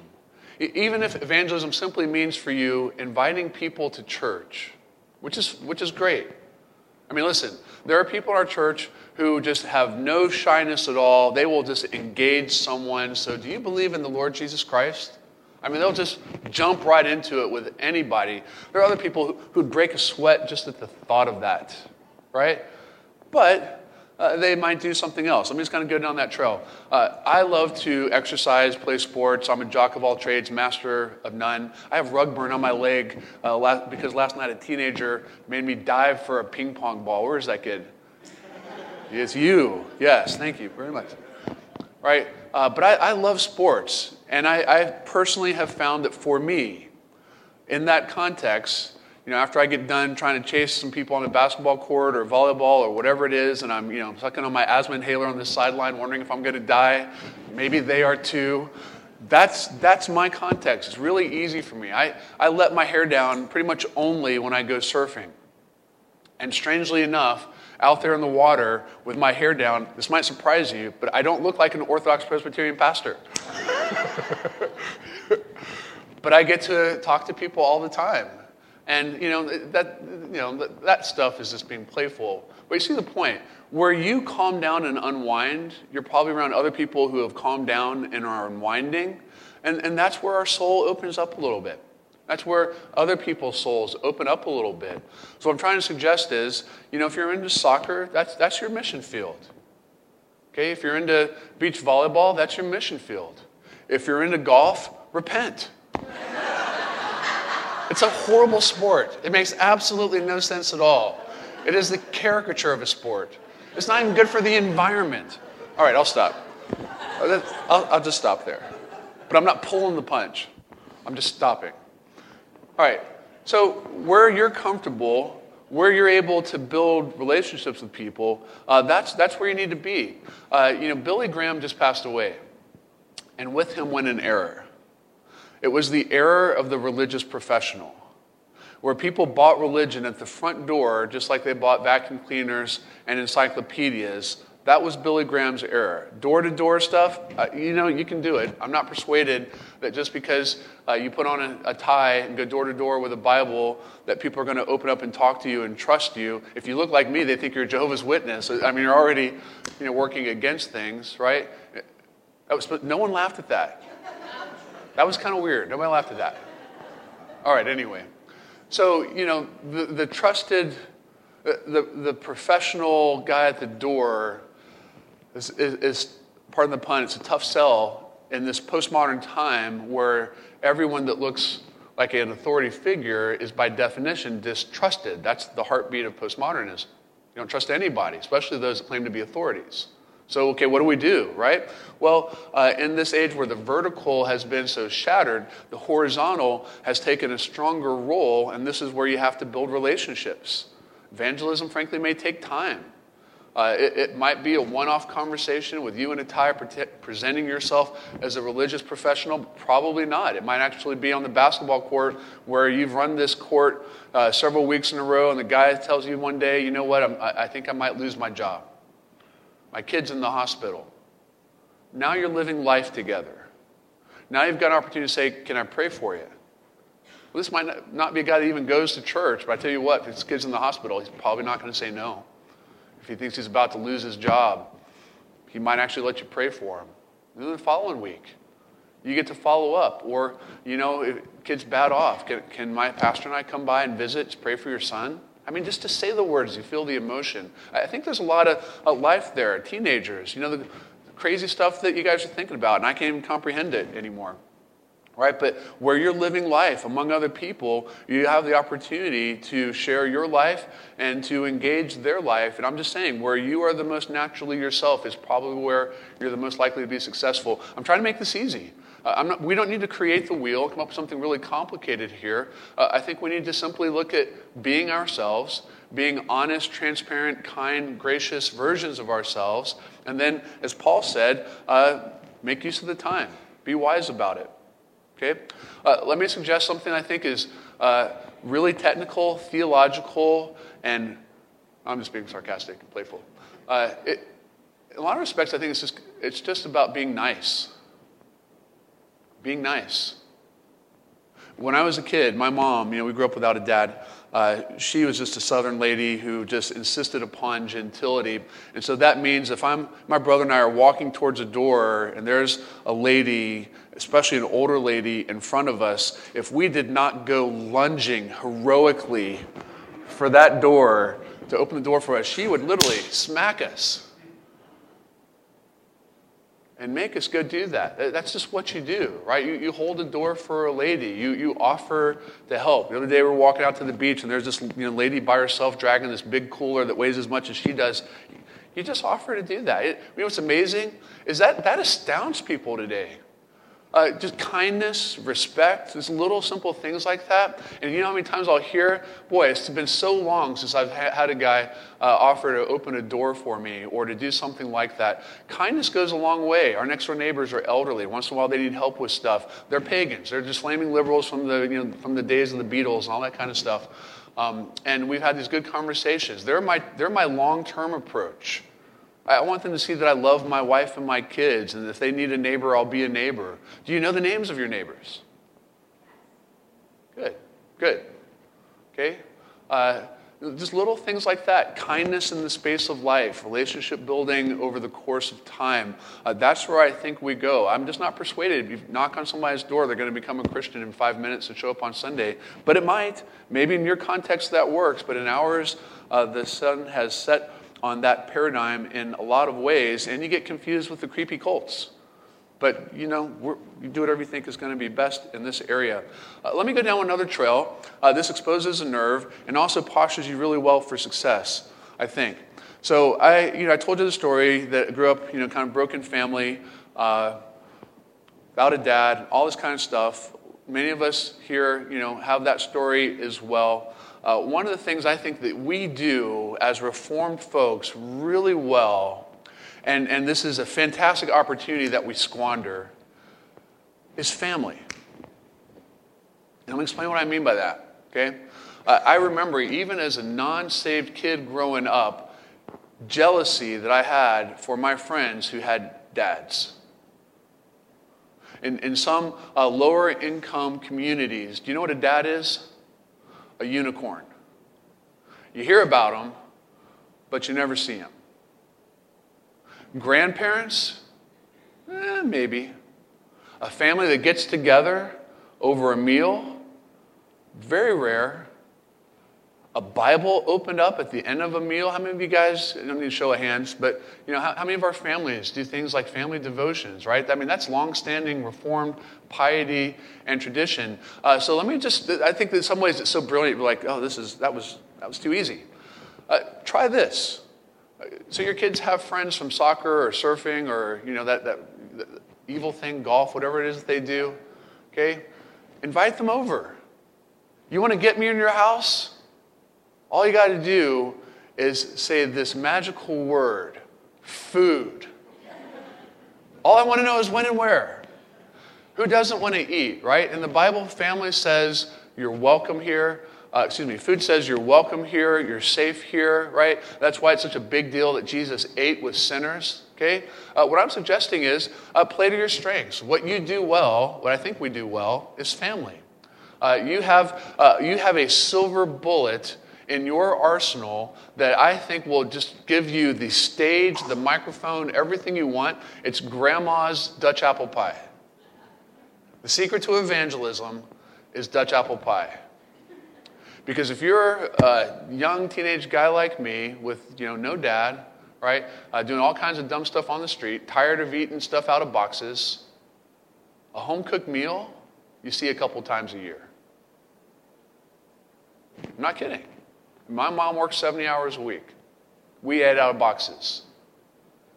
Even if evangelism simply means for you inviting people to church, which is, which is great. I mean, listen, there are people in our church who just have no shyness at all. They will just engage someone. So, do you believe in the Lord Jesus Christ? I mean, they'll just jump right into it with anybody. There are other people who'd break a sweat just at the thought of that right? But uh, they might do something else. I'm just going to go down that trail. Uh, I love to exercise, play sports. I'm a jock of all trades, master of none. I have rug burn on my leg uh, last, because last night a teenager made me dive for a ping pong ball. Where is that kid? It's you. Yes, thank you very much. Right? Uh, but I, I, love sports. And I, I personally have found that for me, in that context, you know, after I get done trying to chase some people on the basketball court or volleyball or whatever it is, and I'm, you know, sucking on my asthma inhaler on the sideline, wondering if I'm going to die, maybe they are too. That's, that's my context. It's really easy for me. I, I let my hair down pretty much only when I go surfing. And strangely enough, out there in the water with my hair down, this might surprise you, but I don't look like an Orthodox Presbyterian pastor. but I get to talk to people all the time. And you know that you know that, stuff is just being playful. But you see the point. Where you calm down and unwind, you're probably around other people who have calmed down and are unwinding. And, and that's where our soul opens up a little bit. That's where other people's souls open up a little bit. So what I'm trying to suggest is, you know, if you're into soccer, that's, that's your mission field. Okay, if you're into beach volleyball, that's your mission field. If you're into golf, repent. It's a horrible sport. It makes absolutely no sense at all. It is the caricature of a sport. It's not even good for the environment. All right, I'll stop. I'll, I'll just stop there. But I'm not pulling the punch, I'm just stopping. All right, so where you're comfortable, where you're able to build relationships with people, uh, that's, that's where you need to be. Uh, you know, Billy Graham just passed away, and with him went an error. It was the error of the religious professional where people bought religion at the front door, just like they bought vacuum cleaners and encyclopedias. That was Billy Graham's error. Door to door stuff, uh, you know, you can do it. I'm not persuaded that just because uh, you put on a, a, tie and go door to door with a Bible, that people are going to open up and talk to you and trust you. If you look like me, they think you're a Jehovah's Witness. I mean, you're already, you know, working against things, right? Was, no one laughed at that. That was kind of weird. Nobody laughed at that. All right, anyway. So, you know, the, the trusted, uh, the, the professional guy at the door is, is, is, pardon the pun, it's a tough sell in this postmodern time where everyone that looks like an authority figure is by definition distrusted. That's the heartbeat of postmodernism. You don't trust anybody, especially those that claim to be authorities. So, okay, what do we do, right? Well, uh, in this age where the vertical has been so shattered, the horizontal has taken a stronger role, and this is where you have to build relationships. Evangelism, frankly, may take time. Uh, it, it, might be a one off conversation with you in a pre- presenting yourself as a religious professional. Probably not. It might actually be on the basketball court where you've run this court uh, several weeks in a row, and the guy tells you one day, you know what, I'm, I think I might lose my job. My kid's in the hospital. Now you're living life together. Now you've got an opportunity to say, Can I pray for you? Well, this might not be a guy that even goes to church, but I tell you what, if his kid's in the hospital, he's probably not going to say no. If he thinks he's about to lose his job, he might actually let you pray for him. And then the following week, you get to follow up. Or, you know, if kid's bad off, can, can my pastor and I come by and visit, pray for your son? I mean, just to say the words, you feel the emotion. I think there's a lot of life there. Teenagers, you know, the crazy stuff that you guys are thinking about, and I can't even comprehend it anymore. Right? But where you're living life among other people, you have the opportunity to share your life and to engage their life. And I'm just saying, where you are the most naturally yourself is probably where you're the most likely to be successful. I'm trying to make this easy. Uh, not, we don't need to create the wheel, come up with something really complicated here. Uh, I think we need to simply look at being ourselves, being honest, transparent, kind, gracious versions of ourselves, and then, as Paul said, uh, make use of the time. Be wise about it. Okay? Uh, let me suggest something I think is uh, really technical, theological, and I'm just being sarcastic and playful. It, in a lot of respects, I think it's just, it's just about being nice being nice. When I was a kid, my mom, you know, we grew up without a dad. Uh, she was just a southern lady who just insisted upon gentility. And so that means if I'm, my brother and I are walking towards a door and there's a lady, especially an older lady, in front of us, if we did not go lunging heroically for that door to open the door for us, she would literally smack us and make us go do that. That's just what you do, right? You, you hold the door for a lady. You, you offer to help. The other day we were walking out to the beach and there's this you know, lady by herself dragging this big cooler that weighs as much as she does. You just offer to do that. It, you know what's amazing is that that astounds people today. Uh, just kindness, respect, just little simple things like that. And you know how many times I'll hear, boy, it's been so long since I've ha- had a guy uh, offer to open a door for me or to do something like that. Kindness goes a long way. Our next door neighbors are elderly. Once in a while they need help with stuff. They're pagans. They're just flaming liberals from the, you know, from the days of the Beatles and all that kind of stuff. Um, and we've had these good conversations. They're my, they're my long term approach. I want them to see that I love my wife and my kids, and if they need a neighbor, I'll be a neighbor. Do you know the names of your neighbors? Good, good. Okay? Uh, just little things like that kindness in the space of life, relationship building over the course of time. Uh, that's where I think we go. I'm just not persuaded. If you knock on somebody's door, they're going to become a Christian in five minutes and show up on Sunday. But it might. Maybe in your context that works, but in ours, uh, the sun has set on that paradigm in a lot of ways, and you get confused with the creepy cults. But you know, you do whatever you think is going to be best in this area. Uh, let me go down another trail. Uh, this exposes a nerve and also postures you really well for success, I think. So I, you know, I told you the story that I grew up, you know, kind of broken family, uh, without a dad, all this kind of stuff. Many of us here, you know, have that story as well. Uh, one of the things I think that we do as Reformed folks really well, and, and this is a fantastic opportunity that we squander, is family. And let me explain what I mean by that, okay? Uh, I remember, even as a non saved kid growing up, jealousy that I had for my friends who had dads. In, in some uh, lower income communities, do you know what a dad is? A unicorn. You hear about them, but you never see them. Grandparents? Eh, maybe. A family that gets together over a meal? Very rare a Bible opened up at the end of a meal. How many of you guys, I don't need to show of hands, but you know, how, how many of our families do things like family devotions, right? I mean, that's long-standing Reformed piety and tradition. Uh, so let me just, I think in some ways it's so brilliant, we're like, oh, this is, that was, that was too easy. Uh, try this. So your kids have friends from soccer or surfing or, you know, that, that, that evil thing, golf, whatever it is that they do, okay? Invite them over. You want to get me in your house? All you got to do is say this magical word food. All I want to know is when and where. Who doesn't want to eat, right? In the Bible, family says you're welcome here. Uh, excuse me, food says you're welcome here, you're safe here, right? That's why it's such a big deal that Jesus ate with sinners, okay? Uh, what I'm suggesting is uh, play to your strengths. What you do well, what I think we do well, is family. Uh, you, have, uh, you have a silver bullet in your arsenal that I think will just give you the stage, the microphone, everything you want. It's grandma's Dutch apple pie. The secret to evangelism is Dutch apple pie. Because if you're a young teenage guy like me with you know no dad, right, uh, doing all kinds of dumb stuff on the street, tired of eating stuff out of boxes, a home cooked meal you see a couple times a year. I'm not kidding. My mom worked 70 hours a week. We ate out of boxes.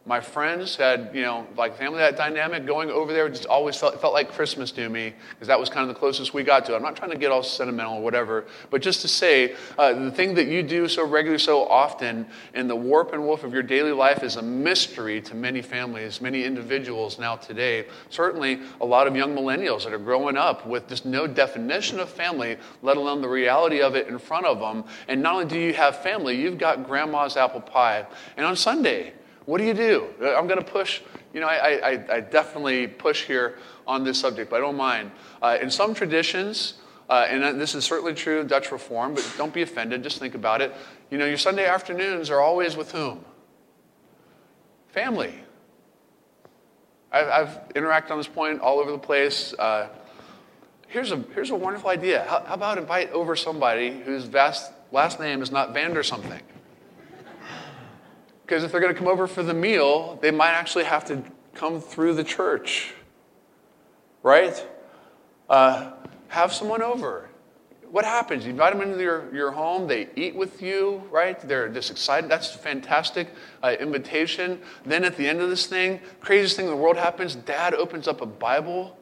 My friends had, you know, like family that dynamic going over there just always felt, felt like Christmas to me because that was kind of the closest we got to it. I'm not trying to get all sentimental or whatever, but just to say uh, the thing that you do so regularly, so often in the warp and woof of your daily life is a mystery to many families, many individuals now today. Certainly a lot of young millennials that are growing up with just no definition of family, let alone the reality of it in front of them. And not only do you have family, you've got grandma's apple pie. And on Sunday, what do you do? Uh, I'm going to push, you know, I, I, I, definitely push here on this subject, but I don't mind. Uh, in some traditions, uh, and this is certainly true of Dutch Reform, but don't be offended, just think about it. You know, your Sunday afternoons are always with whom? Family. I've, I've interacted on this point all over the place. Uh, here's, a, here's a wonderful idea. How, how about invite over somebody whose vast, last name is not Vander something? Because if they're going to come over for the meal, they might actually have to come through the church. Right? Uh, have someone over. What happens? You invite them into your, your home, they eat with you, right? They're just excited. That's a fantastic uh, invitation. Then at the end of this thing, craziest thing in the world happens dad opens up a Bible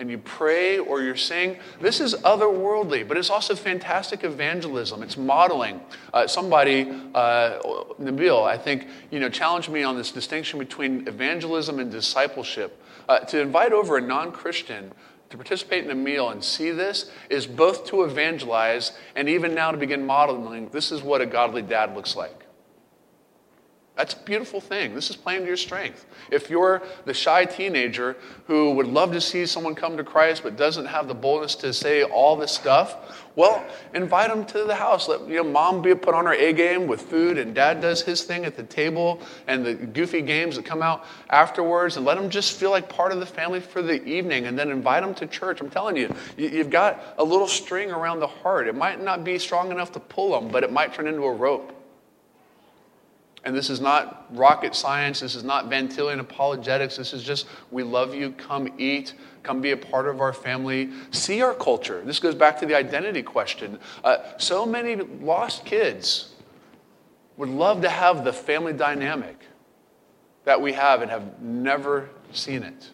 and you pray or you're sing, this is otherworldly, but it's also fantastic evangelism. It's modeling. Uh, somebody, uh, Nabil, I think, you know, challenged me on this distinction between evangelism and discipleship. Uh, to invite over a non Christian to participate in a meal and see this is both to evangelize and even now to begin modeling this is what a godly dad looks like. That's a beautiful thing. This is playing to your strength. If you're the shy teenager who would love to see someone come to Christ but doesn't have the boldness to say all this stuff, well, invite them to the house. Let you know, mom be put on her A game with food, and dad does his thing at the table, and the goofy games that come out afterwards, and let them just feel like part of the family for the evening, and then invite them to church. I'm telling you, you've got a little string around the heart. It might not be strong enough to pull them, but it might turn into a rope. And this is not rocket science. This is not Van Tillian apologetics. This is just, we love you. Come eat. Come be a part of our family. See our culture. This goes back to the identity question. Uh, so many lost kids would love to have the family dynamic that we have and have never seen it.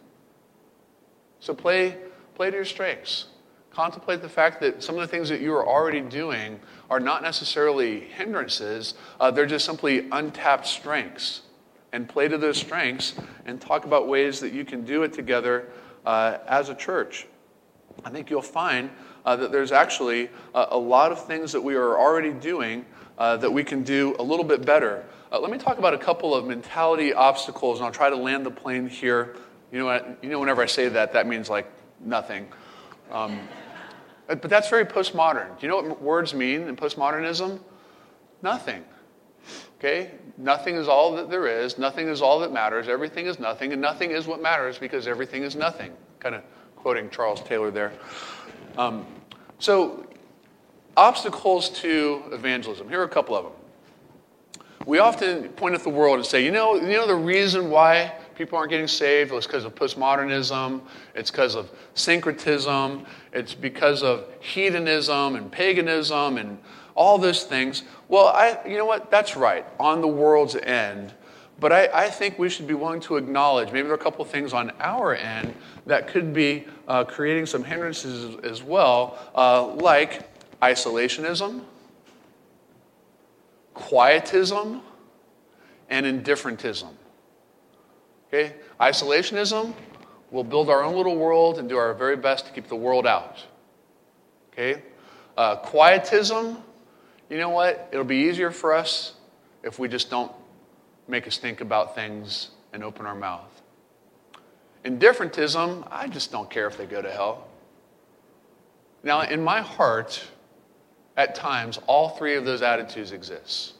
So play, play to your strengths. Contemplate the fact that some of the things that you are already doing are not necessarily hindrances, uh, they're just simply untapped strengths. And play to those strengths and talk about ways that you can do it together uh, as a church. I think you'll find uh, that there's actually a, a, lot of things that we are already doing uh, that we can do a little bit better. Uh, let me talk about a couple of mentality obstacles, and I'll try to land the plane here. You know, what, you know whenever I say that, that means like nothing. Um, but that's very postmodern. Do you know what words mean in postmodernism? Nothing. Okay? Nothing is all that there is. Nothing is all that matters. Everything is nothing. And nothing is what matters because everything is nothing. Kind of quoting Charles Taylor there. Um, so, obstacles to evangelism. Here are a couple of them. We often point at the world and say, you know, you know the reason why people aren't getting saved. It's because of postmodernism. It's because of syncretism. It's because of hedonism and paganism and all those things. Well, I, you know what? That's right, on the world's end. But I, I think we should be willing to acknowledge maybe there are a couple things on our end that could be uh, creating some hindrances as well, uh, like isolationism, quietism, and indifferentism. Okay? Isolationism, we'll build our own little world and do our very best to keep the world out. Okay? Uh, quietism, you know what? It'll be easier for us if we just don't make us think about things and open our mouth. Indifferentism, I just don't care if they go to hell. Now, in my heart, at times, all three of those attitudes exist.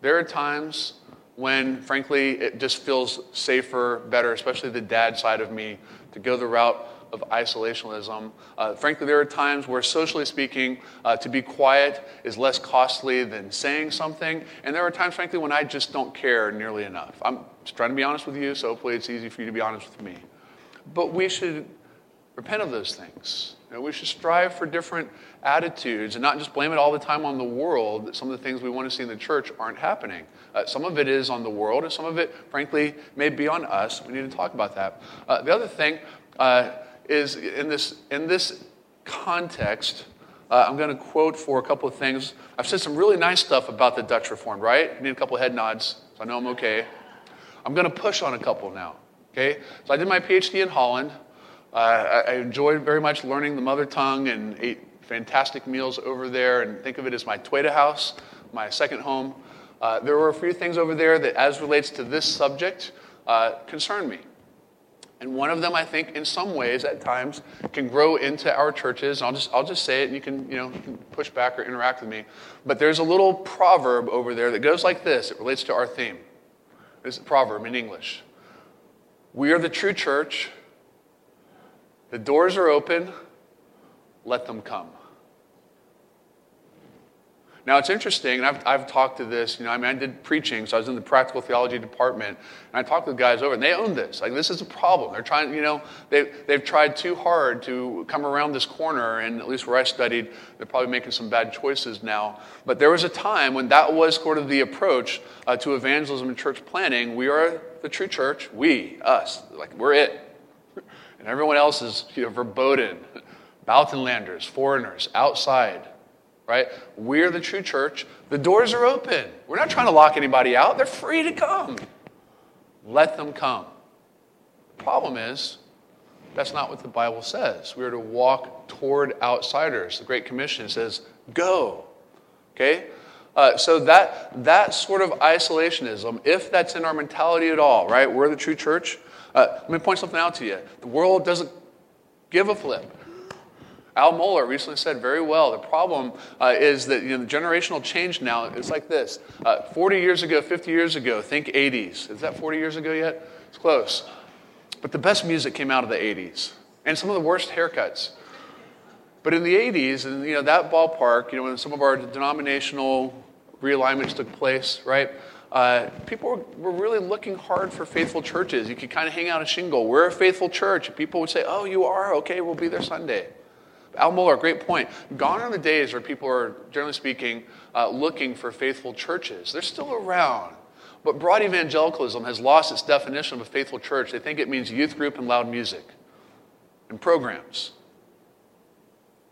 There are times when, frankly, it just feels safer, better, especially the dad side of me, to go the route of isolationism. Uh, frankly, there are times where, socially speaking, uh, to be quiet is less costly than saying something. And there are times, frankly, when I just don't care nearly enough. I'm just trying to be honest with you, so hopefully it's easy for you to be honest with me. But we should repent of those things. You know, we should strive for different attitudes and not just blame it all the time on the world that some of the things we want to see in the church aren't happening. Uh, some of it is on the world, and some of it, frankly, may be on us. We need to talk about that. Uh, the other thing uh, is in this, in this context, uh, I'm going to quote for a couple of things. I've said some really nice stuff about the Dutch Reformed, right? I need a couple of head nods, so I know I'm okay. I'm going to push on a couple now, okay? So I did my PhD in Holland. Uh, I, enjoyed very much learning the mother tongue and fantastic meals over there and think of it as my Tweede house, my second home. Uh, there were a few things over there that, as relates to this subject, uh, concern me. And one of them, I think, in some ways, at times, can grow into our churches. And I'll just, I'll just say it, and you can, you know, push back or interact with me. But there's a little proverb over there that goes like this. It relates to our theme. It's a proverb in English. We are the true church. The doors are open. Let them come. Now, it's interesting, and I've, I've talked to this, you know, I mean, I did preaching, so I was in the practical theology department, and I talked to the guys over, and they own this. Like, this is a problem. They're trying, you know, they, they've tried too hard to come around this corner, and at least where I studied, they're probably making some bad choices now. But there was a time when that was sort of the approach uh, to evangelism and church planting. We are the true church, we, us, like, we're it. And everyone else is you know, verboten, Buitenlanders, foreigners, outside, right? We're the true church. The doors are open. We're not trying to lock anybody out. They're free to come. Let them come. The problem is, that's not what the Bible says. We are to walk toward outsiders. The Great Commission says, go. Okay? Uh, so that, that sort of isolationism, if that's in our mentality at all, right? We're the true church. Uh, let me point something out to you. The world doesn't give a flip. Al Mohler recently said very well the problem uh, is that you know, the generational change now is like this. Uh, 40 years ago, 50 years ago, think 80s. Is that 40 years ago yet? It's close. But the best music came out of the 80s, and some of the worst haircuts. But in the 80s, and you know that ballpark, you know when some of our denominational realignments took place, right? Uh, people were, were, really looking hard for faithful churches. You could kind of hang out a shingle. We're a faithful church. People would say, "Oh, you are okay. We'll be there Sunday." Al Mohler, great point. Gone are the days where people are, generally speaking, uh, looking for faithful churches. They're still around. But broad evangelicalism has lost its definition of a faithful church. They think it means youth group and loud music and programs.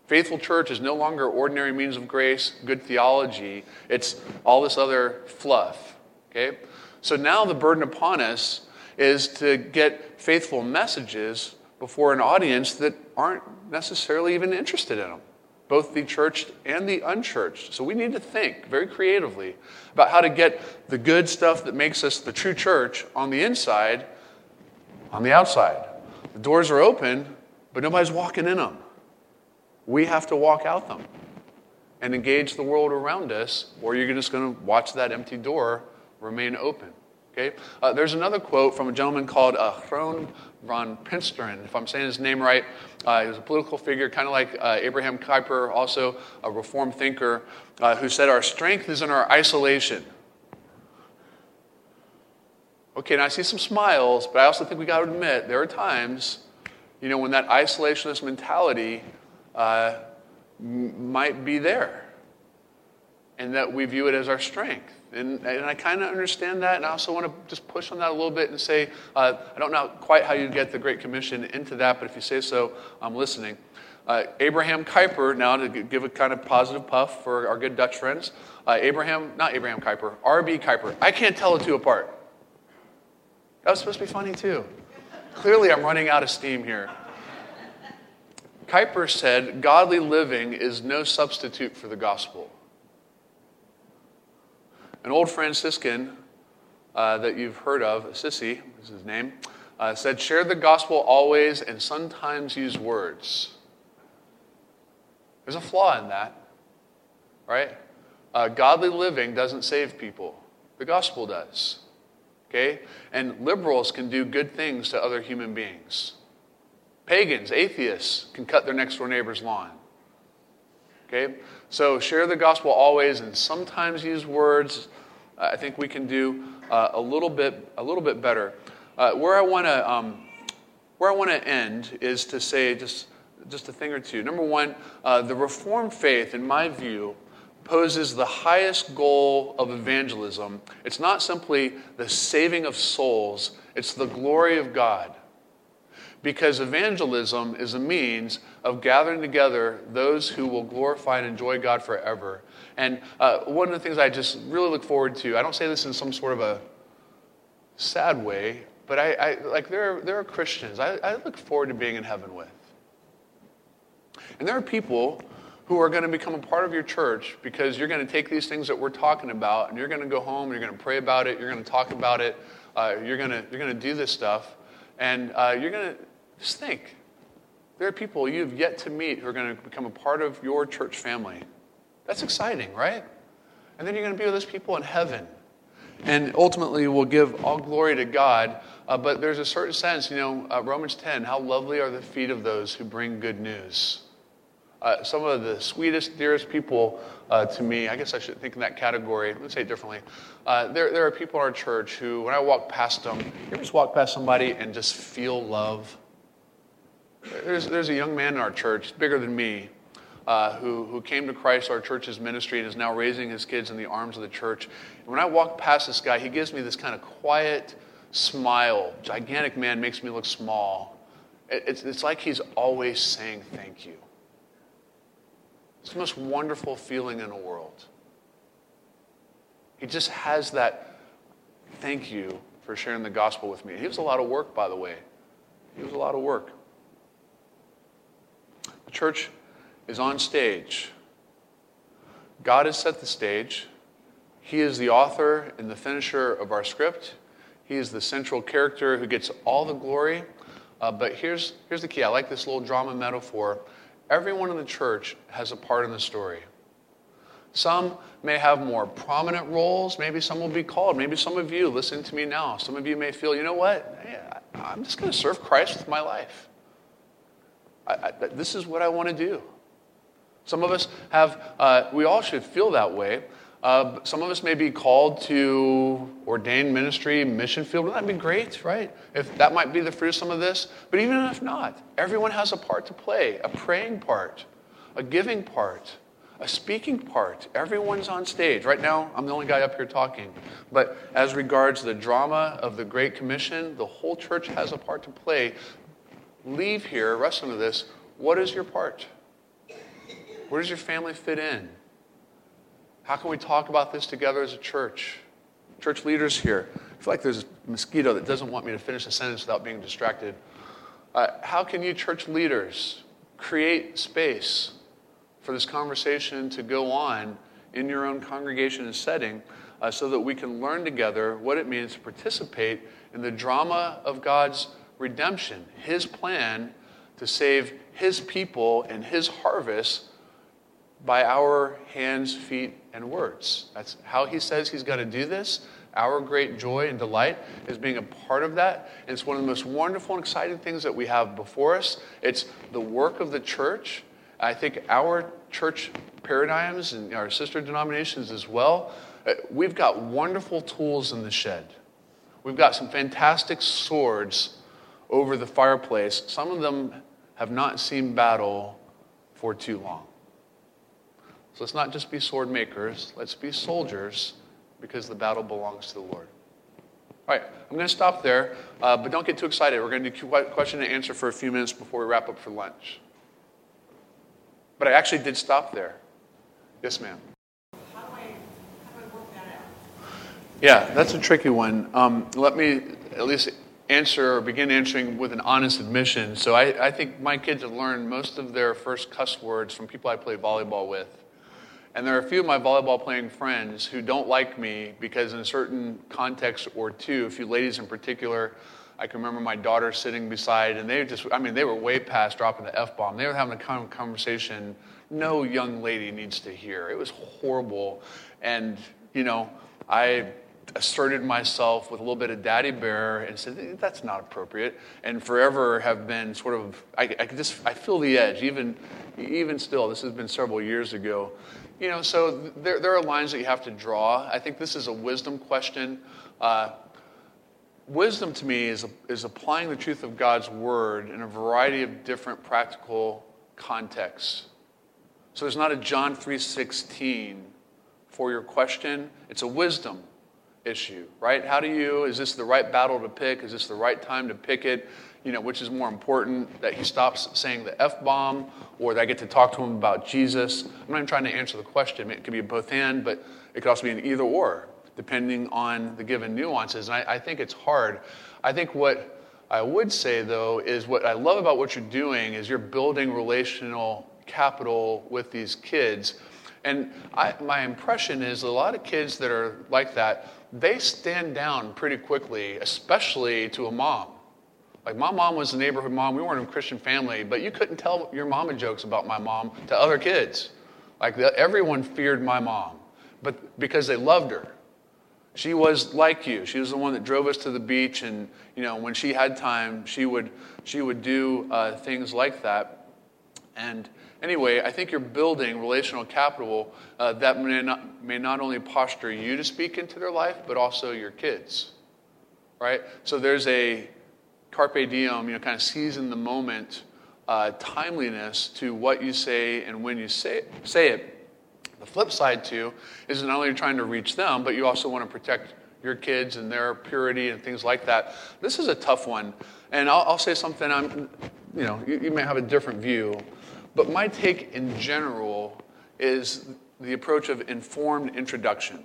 Faithful church is no longer ordinary means of grace, good theology. It's all this other fluff. Okay? So now the burden upon us is to get faithful messages before an audience that aren't necessarily even interested in them, both the churched and the unchurched. So we need to think very creatively about how to get the good stuff that makes us the true church on the inside, on the outside. The doors are open, but nobody's walking in them. We have to walk out them and engage the world around us, or you're just going to watch that empty door remain open. Okay? Uh, there's another quote from a gentleman called uh, van Prinsterer, if I'm saying his name right. Uh, he was a political figure, kind of like uh, Abraham Kuyper, also a reform thinker, uh, who said, Our strength is in our isolation. Okay, now I see some smiles, but I also think we got to admit there are times, you know, when that isolationist mentality uh, m- might be there and that we view it as our strength. And, and I kind of understand that, and I also want to just push on that a little bit and say, uh, I don't know quite how you get the Great Commission into that, but if you say so, I'm listening. Uh, Abraham Kuyper, now to give a kind of positive puff for our good Dutch friends. Uh, Abraham, not Abraham Kuyper, R.B. Kuiper. I can't tell the two apart. That was supposed to be funny too. Clearly, I'm running out of steam here. Kuiper said, Godly living is no substitute for the gospel. An old Franciscan uh, that you've heard of, Sissy is his name, uh, said, Share the gospel always and sometimes use words. There's a flaw in that, right? Uh, godly living doesn't save people, the gospel does. Okay? And liberals can do good things to other human beings. Pagans, atheists can cut their next door neighbor's lawn. Okay? So share the gospel always and sometimes use words. I think we can do uh, a little bit a little bit better. Uh, where I want to um, where I want to end is to say just just a thing or two. Number one, uh, the Reformed faith, in my view, poses the highest goal of evangelism. It's not simply the saving of souls; it's the glory of God because evangelism is a means of gathering together those who will glorify and enjoy God forever. And uh, one of the things I just really look forward to, I don't say this in some sort of a sad way, but I, I like there are, there are Christians I, I look forward to being in heaven with. And there are people who are going to become a part of your church because you're going to take these things that we're talking about and you're going to go home, you're going to pray about it, you're going to talk about it, uh, you're going to you're going to do this stuff, and uh, you're going to just think there are people you've yet to meet who are going to become a part of your church family. That's exciting, right? And then you're going to be with those people in heaven. And ultimately, we'll give all glory to God. Uh, but there's a certain sense, you know, uh, Romans 10, how lovely are the feet of those who bring good news. Uh, some of the sweetest, dearest people uh, to me, I guess I should think in that category. Let's say it differently. Uh, there, there are people in our church who, when I walk past them, you ever just walk past somebody and just feel love? There's, there's a young man in our church, bigger than me, uh, who, who came to Christ, our church's ministry, and is now raising his kids in the arms of the church. And when I walk past this guy, he gives me this kind of quiet smile. Gigantic man makes me look small. It's, it's like he's always saying thank you. It's the most wonderful feeling in the world. He just has that thank you for sharing the gospel with me. He was a lot of work, by the way. He was a lot of work. The church is on stage. God has set the stage. He is the author and the finisher of our script. He is the central character who gets all the glory. Uh, but here's, here's the key I like this little drama metaphor. Everyone in the church has a part in the story. Some may have more prominent roles. Maybe some will be called. Maybe some of you listening to me now, some of you may feel, you know what? Hey, I, am just going to serve Christ with my life. I, I, this is what I want to do. Some of us have, uh, we all should feel that way. Uh, some of us may be called to ordained ministry, mission field. Wouldn't that be great, right? If that might be the fruit of some of this. But even if not, everyone has a part to play a praying part, a giving part, a speaking part. Everyone's on stage. Right now, I'm the only guy up here talking. But as regards the drama of the Great Commission, the whole church has a part to play. Leave here, rest of this. What is your part? Where does your family fit in? How can we talk about this together as a church? Church leaders here. I feel like there's a mosquito that doesn't want me to finish a sentence without being distracted. Uh, how can you, church leaders, create space for this conversation to go on in your own congregation and setting uh, so that we can learn together what it means to participate in the drama of God's redemption, His plan to save His people and His harvest by our hands, feet, and words. That's how he says he's going to do this. Our great joy and delight is being a part of that. And it's one of the most wonderful and exciting things that we have before us. It's the work of the church. I think our church paradigms and our sister denominations as well, uh, we've got wonderful tools in the shed. We've got some fantastic swords over the fireplace. Some of them have not seen battle for too long. So let's not just be sword makers, let's be soldiers because the battle belongs to the Lord. All right, I'm going to stop there, uh, but don't get too excited. We're going to do question and answer for a few minutes before we wrap up for lunch. But I actually did stop there. Yes, ma'am. How do I, how do I work that out? Yeah, that's a tricky one. Um, let me at least answer or begin answering with an honest admission. So I, I think my kids have learned most of their first cuss words from people I play volleyball with. And there are a few of my volleyball playing friends who don't like me because, in a certain context or two, a few ladies in particular, I can remember my daughter sitting beside, and they just, I mean, they were way past dropping the F bomb. They were having a conversation no young lady needs to hear. It was horrible. And, you know, I asserted myself with a little bit of daddy bear and said that's not appropriate and forever have been sort of i, I just i feel the edge even even still this has been several years ago you know, so there, there are lines that you have to draw. I think this is a wisdom question. Uh, wisdom to me is, is applying the truth of God's word in a variety of different practical contexts. So there's not a John 3:16 for your question. It's a wisdom issue, right? How do you is this the right battle to pick? Is this the right time to pick it? You know, which is more important, that he stops saying the F bomb or that I get to talk to him about Jesus. I'm not even trying to answer the question. It could be both and, but it could also be an either or, depending on the given nuances. And I, I think it's hard. I think what I would say, though, is what I love about what you're doing is you're building relational capital with these kids. And I, my impression is a lot of kids that are like that, they stand down pretty quickly, especially to a mom. Like my mom was a neighborhood mom. We weren't a Christian family, but you couldn't tell your mama jokes about my mom to other kids. Like the, everyone feared my mom, but because they loved her. She was like you. She was the one that drove us to the beach, and you know when she had time, she would she would do uh, things like that. And anyway, I think you're building relational capital uh, that may not, may not only posture you to speak into their life, but also your kids. Right? So there's a carpe diem, you know, kind of seize in the moment uh, timeliness to what you say and when you say, say it. The flip side, too, is not only trying to reach them, but you also want to protect your kids and their purity and things like that. This is a tough one. And I'll, I'll say something. I'm, you know, you, you may have a different view, but my take in general is the approach of informed introduction.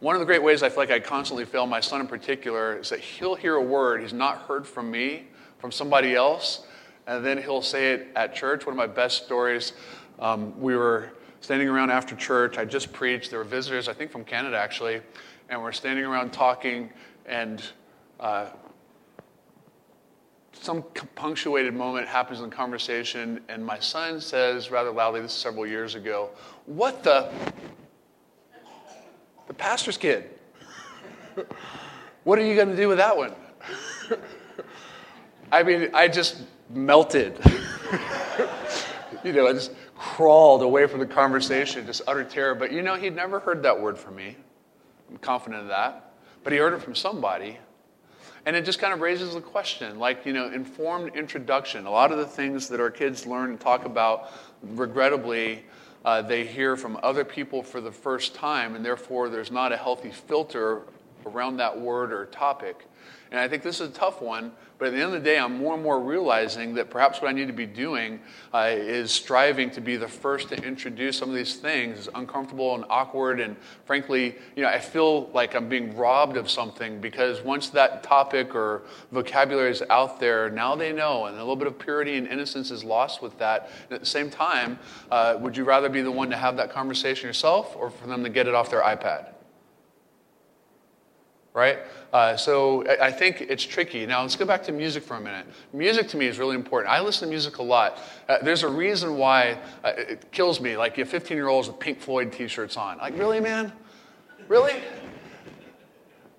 One of the great ways I feel like I constantly fail my son in particular is that he'll hear a word he's not heard from me, from somebody else, and then he'll say it at church. One of my best stories, um, we were standing around after church. I just preached. There were visitors, I think from Canada actually, and we're standing around talking, and uh, some punctuated moment happens in the conversation, and my son says rather loudly, this is several years ago, What the? The pastor's kid. what are you going to do with that one? I mean, I just melted. you know, I just crawled away from the conversation, just utter terror. But you know, he'd never heard that word from me. I'm confident of that. But he heard it from somebody. And it just kind of raises the question like, you know, informed introduction. A lot of the things that our kids learn and talk about, regrettably, uh, they hear from other people for the first time, and therefore there's not a healthy filter around that word or topic. And I think this is a tough one, but at the end of the day, I'm more and more realizing that perhaps what I need to be doing uh, is striving to be the first to introduce some of these things. It's uncomfortable and awkward, and frankly, you know, I feel like I'm being robbed of something because once that topic or vocabulary is out there, now they know, and a little bit of purity and innocence is lost with that. And at the same time, uh, would you rather be the one to have that conversation yourself, or for them to get it off their iPad? Right? Uh, so I think it's tricky. Now let's go back to music for a minute. Music to me is really important. I listen to music a lot. Uh, there's a reason why uh, it kills me. Like you have 15 year olds with Pink Floyd T-shirts on. Like really, man? Really?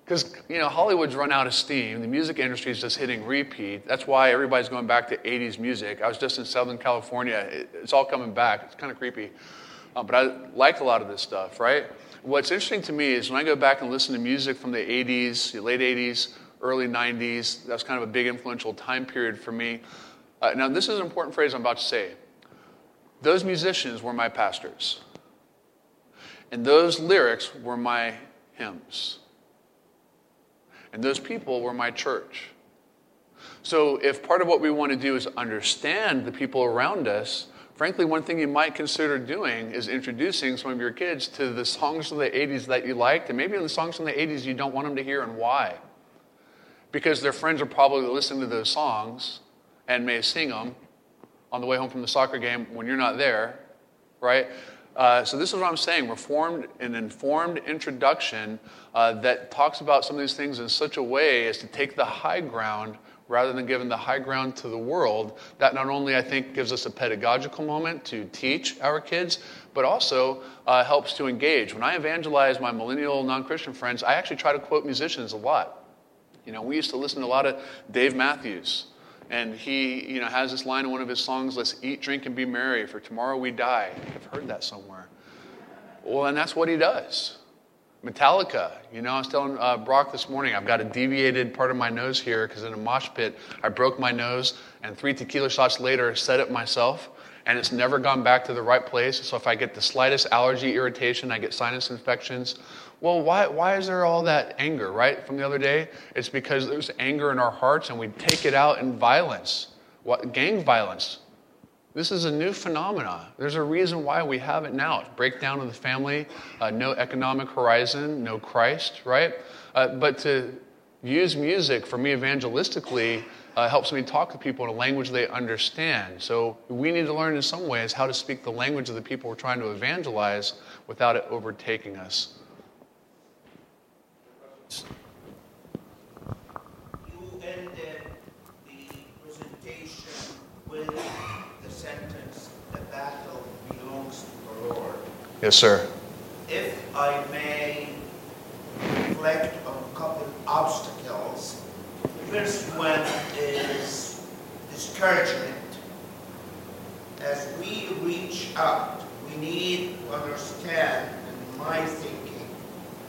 Because you know Hollywood's run out of steam. The music industry is just hitting repeat. That's why everybody's going back to 80s music. I was just in Southern California. it's all coming back. It's kind of creepy, uh, but I like a lot of this stuff, right? What's interesting to me is when I go back and listen to music from the 80s, the late 80s, early 90s, that was kind of a big influential time period for me. Uh, now, this is an important phrase I'm about to say. Those musicians were my pastors, and those lyrics were my hymns, and those people were my church. So, if part of what we want to do is understand the people around us, frankly, one thing you might consider doing is introducing some of your kids to the songs from the 80s that you liked, and maybe the songs from the 80s you don't want them to hear, and why. Because their friends are probably listening to those songs and may sing them on the way home from the soccer game when you're not there, right? Uh, so this is what I'm saying. Reformed an informed introduction uh, that talks about some of these things in such a way as to take the high ground rather than giving the high ground to the world, that not only I think gives us a pedagogical moment to teach our kids, but also uh, helps to engage. When I evangelize my millennial non Christian friends, I actually try to quote musicians a lot. You know, we used to listen to a lot of Dave Matthews. And he, you know, has this line in one of his songs, let's eat, drink, and be merry, for tomorrow we die. I've heard that somewhere. Well, and that's what he does. Metallica. You know, I was telling uh, Brock this morning, I've got a deviated part of my nose here because in a mosh pit, I broke my nose, and three tequila shots later, set it myself, and it's never gone back to the right place. So if I get the slightest allergy irritation, I get sinus infections. Well, why, why is there all that anger, right, from the other day? It's because there's anger in our hearts, and we take it out in violence. What, gang violence. This is a new phenomenon. There's a reason why we have it now. It's Breakdown of the family, uh, no economic horizon, no Christ, right? Uh, but to use music for me evangelistically uh, helps me talk to people in a language they understand. So we need to learn in some ways how to speak the language of the people we're trying to evangelize without it overtaking us. You ended the presentation with Yes, sir. If I may reflect on a couple of obstacles. The first one is discouragement. As we reach out, we need to understand, in my thinking,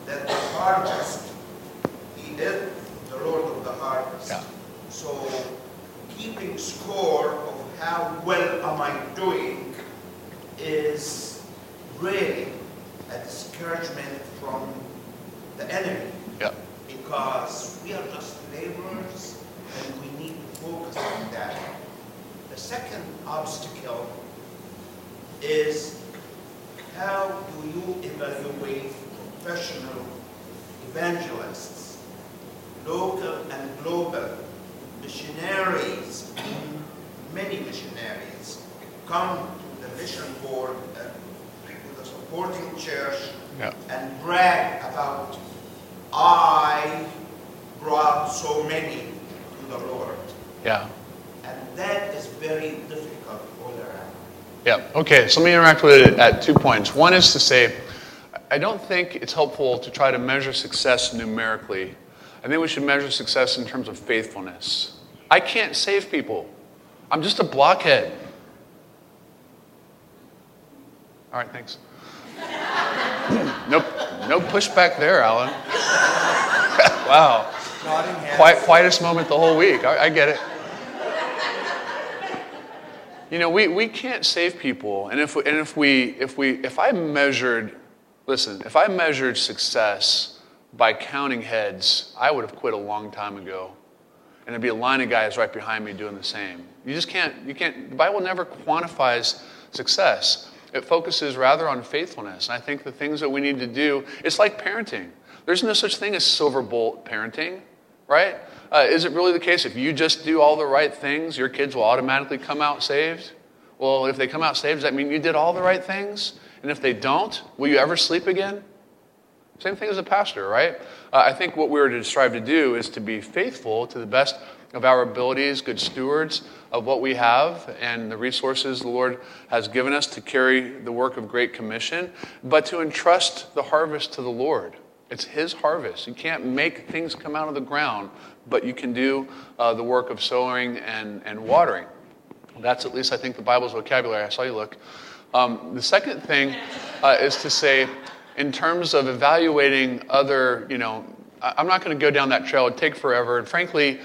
that the harvest, He is the Lord of the harvest. Yeah. So keeping score of how well am I doing is really a discouragement from the enemy. Yep. Because we are just laborers and we need to focus on that. The second obstacle is how do you evaluate professional evangelists, local and global missionaries, many missionaries come to the mission board supporting church Yeah. and brag about, I brought so many to the Lord. Yeah. And that is very difficult all around. Yeah. Okay. So let me interact with it at two points. One is to say, I don't think it's helpful to try to measure success numerically. I think we should measure success in terms of faithfulness. I can't save people. I'm just a blockhead. All right, thanks. Nope, no pushback there, Alan. wow. Quiet, quietest moment the whole week. I, I get it. You know, we, we can't save people, and if and if we if we if I measured, listen, if I measured success by counting heads, I would have quit a long time ago, and there'd be a line of guys right behind me doing the same. You just can't you can't. The Bible never quantifies success. It focuses rather on faithfulness, and I think the things that we need to do. It's like parenting. There's no such thing as silver bullet parenting, right? Uh, is it really the case if you just do all the right things, your kids will automatically come out saved? Well, if they come out saved, does that mean you did all the right things? And if they don't, will you ever sleep again? Same thing as a pastor, right? Uh, I think what we're to strive to do is to be faithful to the best of our abilities, good stewards of what we have and the resources the Lord has given us to carry the work of Great Commission, but to entrust the harvest to the Lord. It's His harvest. You can't make things come out of the ground, but you can do uh, the work of sowing and, and watering. That's at least, I think, the Bible's vocabulary. I saw you look. Um, the second thing uh, is to say, in terms of evaluating other, you know, I'm not going to go down that trail. It'd take forever. And frankly,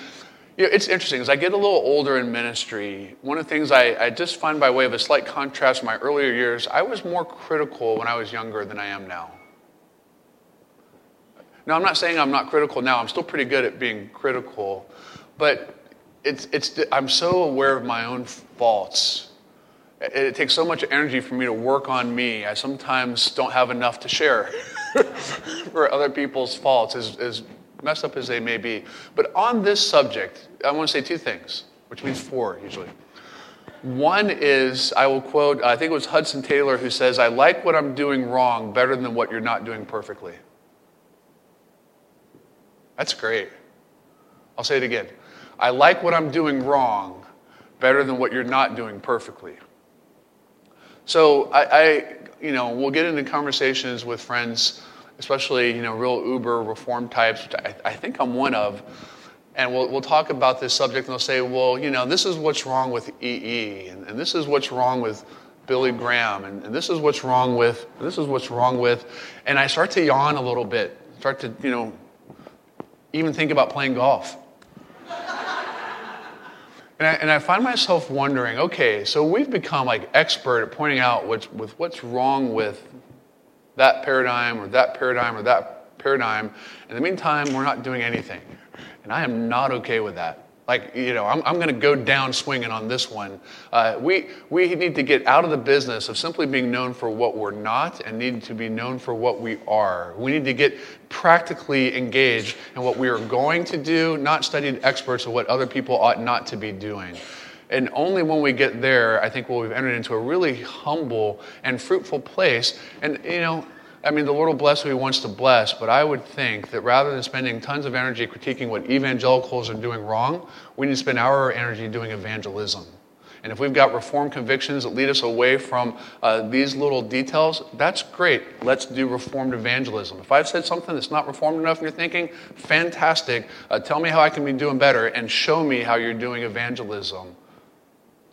you know, it's interesting. As I get a little older in ministry, one of the things I, I just find by way of a slight contrast to my earlier years, I was more critical when I was younger than I am now. Now, I'm not saying I'm not critical now. I'm still pretty good at being critical, but it's, it's, I'm so aware of my own faults. It, it takes so much energy for me to work on me. I sometimes don't have enough to share for other people's faults, as, as messed up as they may be. But on this subject, I want to say two things, which means four usually. One is, I will quote, I think it was Hudson Taylor who says, I like what I'm doing wrong better than what you're not doing perfectly. That's great. I'll say it again. I like what I'm doing wrong better than what you're not doing perfectly. So I, I you know, we'll get into conversations with friends, especially, you know, real Uber reform types, which I, I think I'm one of. And we'll, we'll talk about this subject and they'll say, well, you know, this is what's wrong with EE, and, and this is what's wrong with Billy Graham, and, and this is what's wrong with, this is what's wrong with. And I start to yawn a little bit, start to, you know, even think about playing golf. And I, and I find myself wondering, okay, so we've become like expert at pointing out what's, with what's wrong with that paradigm or that paradigm or that paradigm. In the meantime, we're not doing anything. And I am not okay with that. Like, you know, I'm, I'm going to go down swinging on this one. Uh, we, we need to get out of the business of simply being known for what we're not and need to be known for what we are. We need to get practically engaged in what we are going to do, not studied experts of what other people ought not to be doing. And only when we get there, I think, will we've entered into a really humble and fruitful place. And, you know, I mean, the Lord will bless who He wants to bless, but I would think that rather than spending tons of energy critiquing what evangelicals are doing wrong, we need to spend our energy doing evangelism. And if we've got reform convictions that lead us away from uh, these little details, that's great. Let's do reformed evangelism. If I've said something that's not reformed enough in your thinking, fantastic. Uh, tell me how I can be doing better and show me how you're doing evangelism.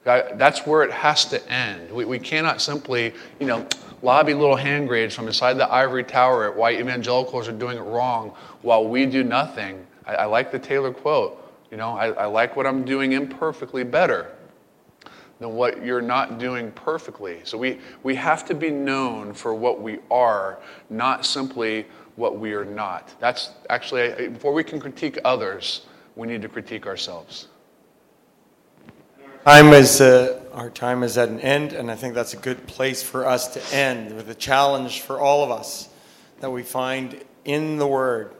That's where it has to end. We, we cannot simply, you know, lobby little hand grenades from inside the ivory tower at why evangelicals are doing it wrong while we do nothing. I, I like the Taylor quote. You know, I, I like what I'm doing imperfectly better than what you're not doing perfectly. So we, we have to be known for what we are, not simply what we are not. That's actually, before we can critique others, we need to critique ourselves. Time is, uh, our time is at an end, and I think that's a good place for us to end with a challenge for all of us that we find in the Word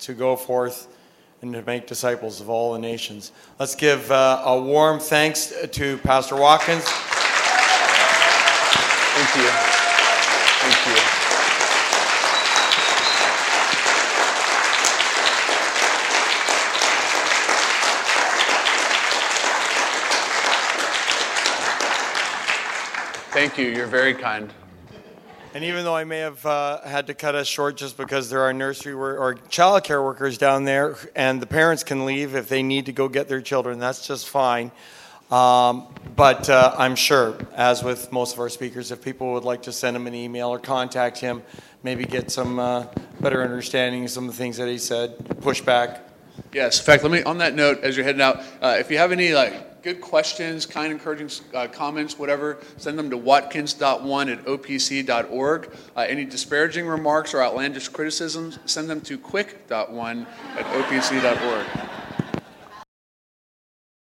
to go forth and to make disciples of all the nations. Let's give uh, a warm thanks to Pastor Watkins. Thank you. Thank you. Thank you. You're very kind. And even though I may have uh, had to cut us short just because there are nursery wor- or childcare workers down there, and the parents can leave if they need to go get their children, that's just fine. Um, but uh, I'm sure, as with most of our speakers, if people would like to send him an email or contact him, maybe get some uh, better understanding of some of the things that he said, pushback. Yes. In fact, let me on that note, as you're heading out, uh, if you have any like good questions, kind, encouraging uh, comments, whatever, send them to watkins.one at opc.org. Uh, any disparaging remarks or outlandish criticisms, send them to quick.one at opc.org.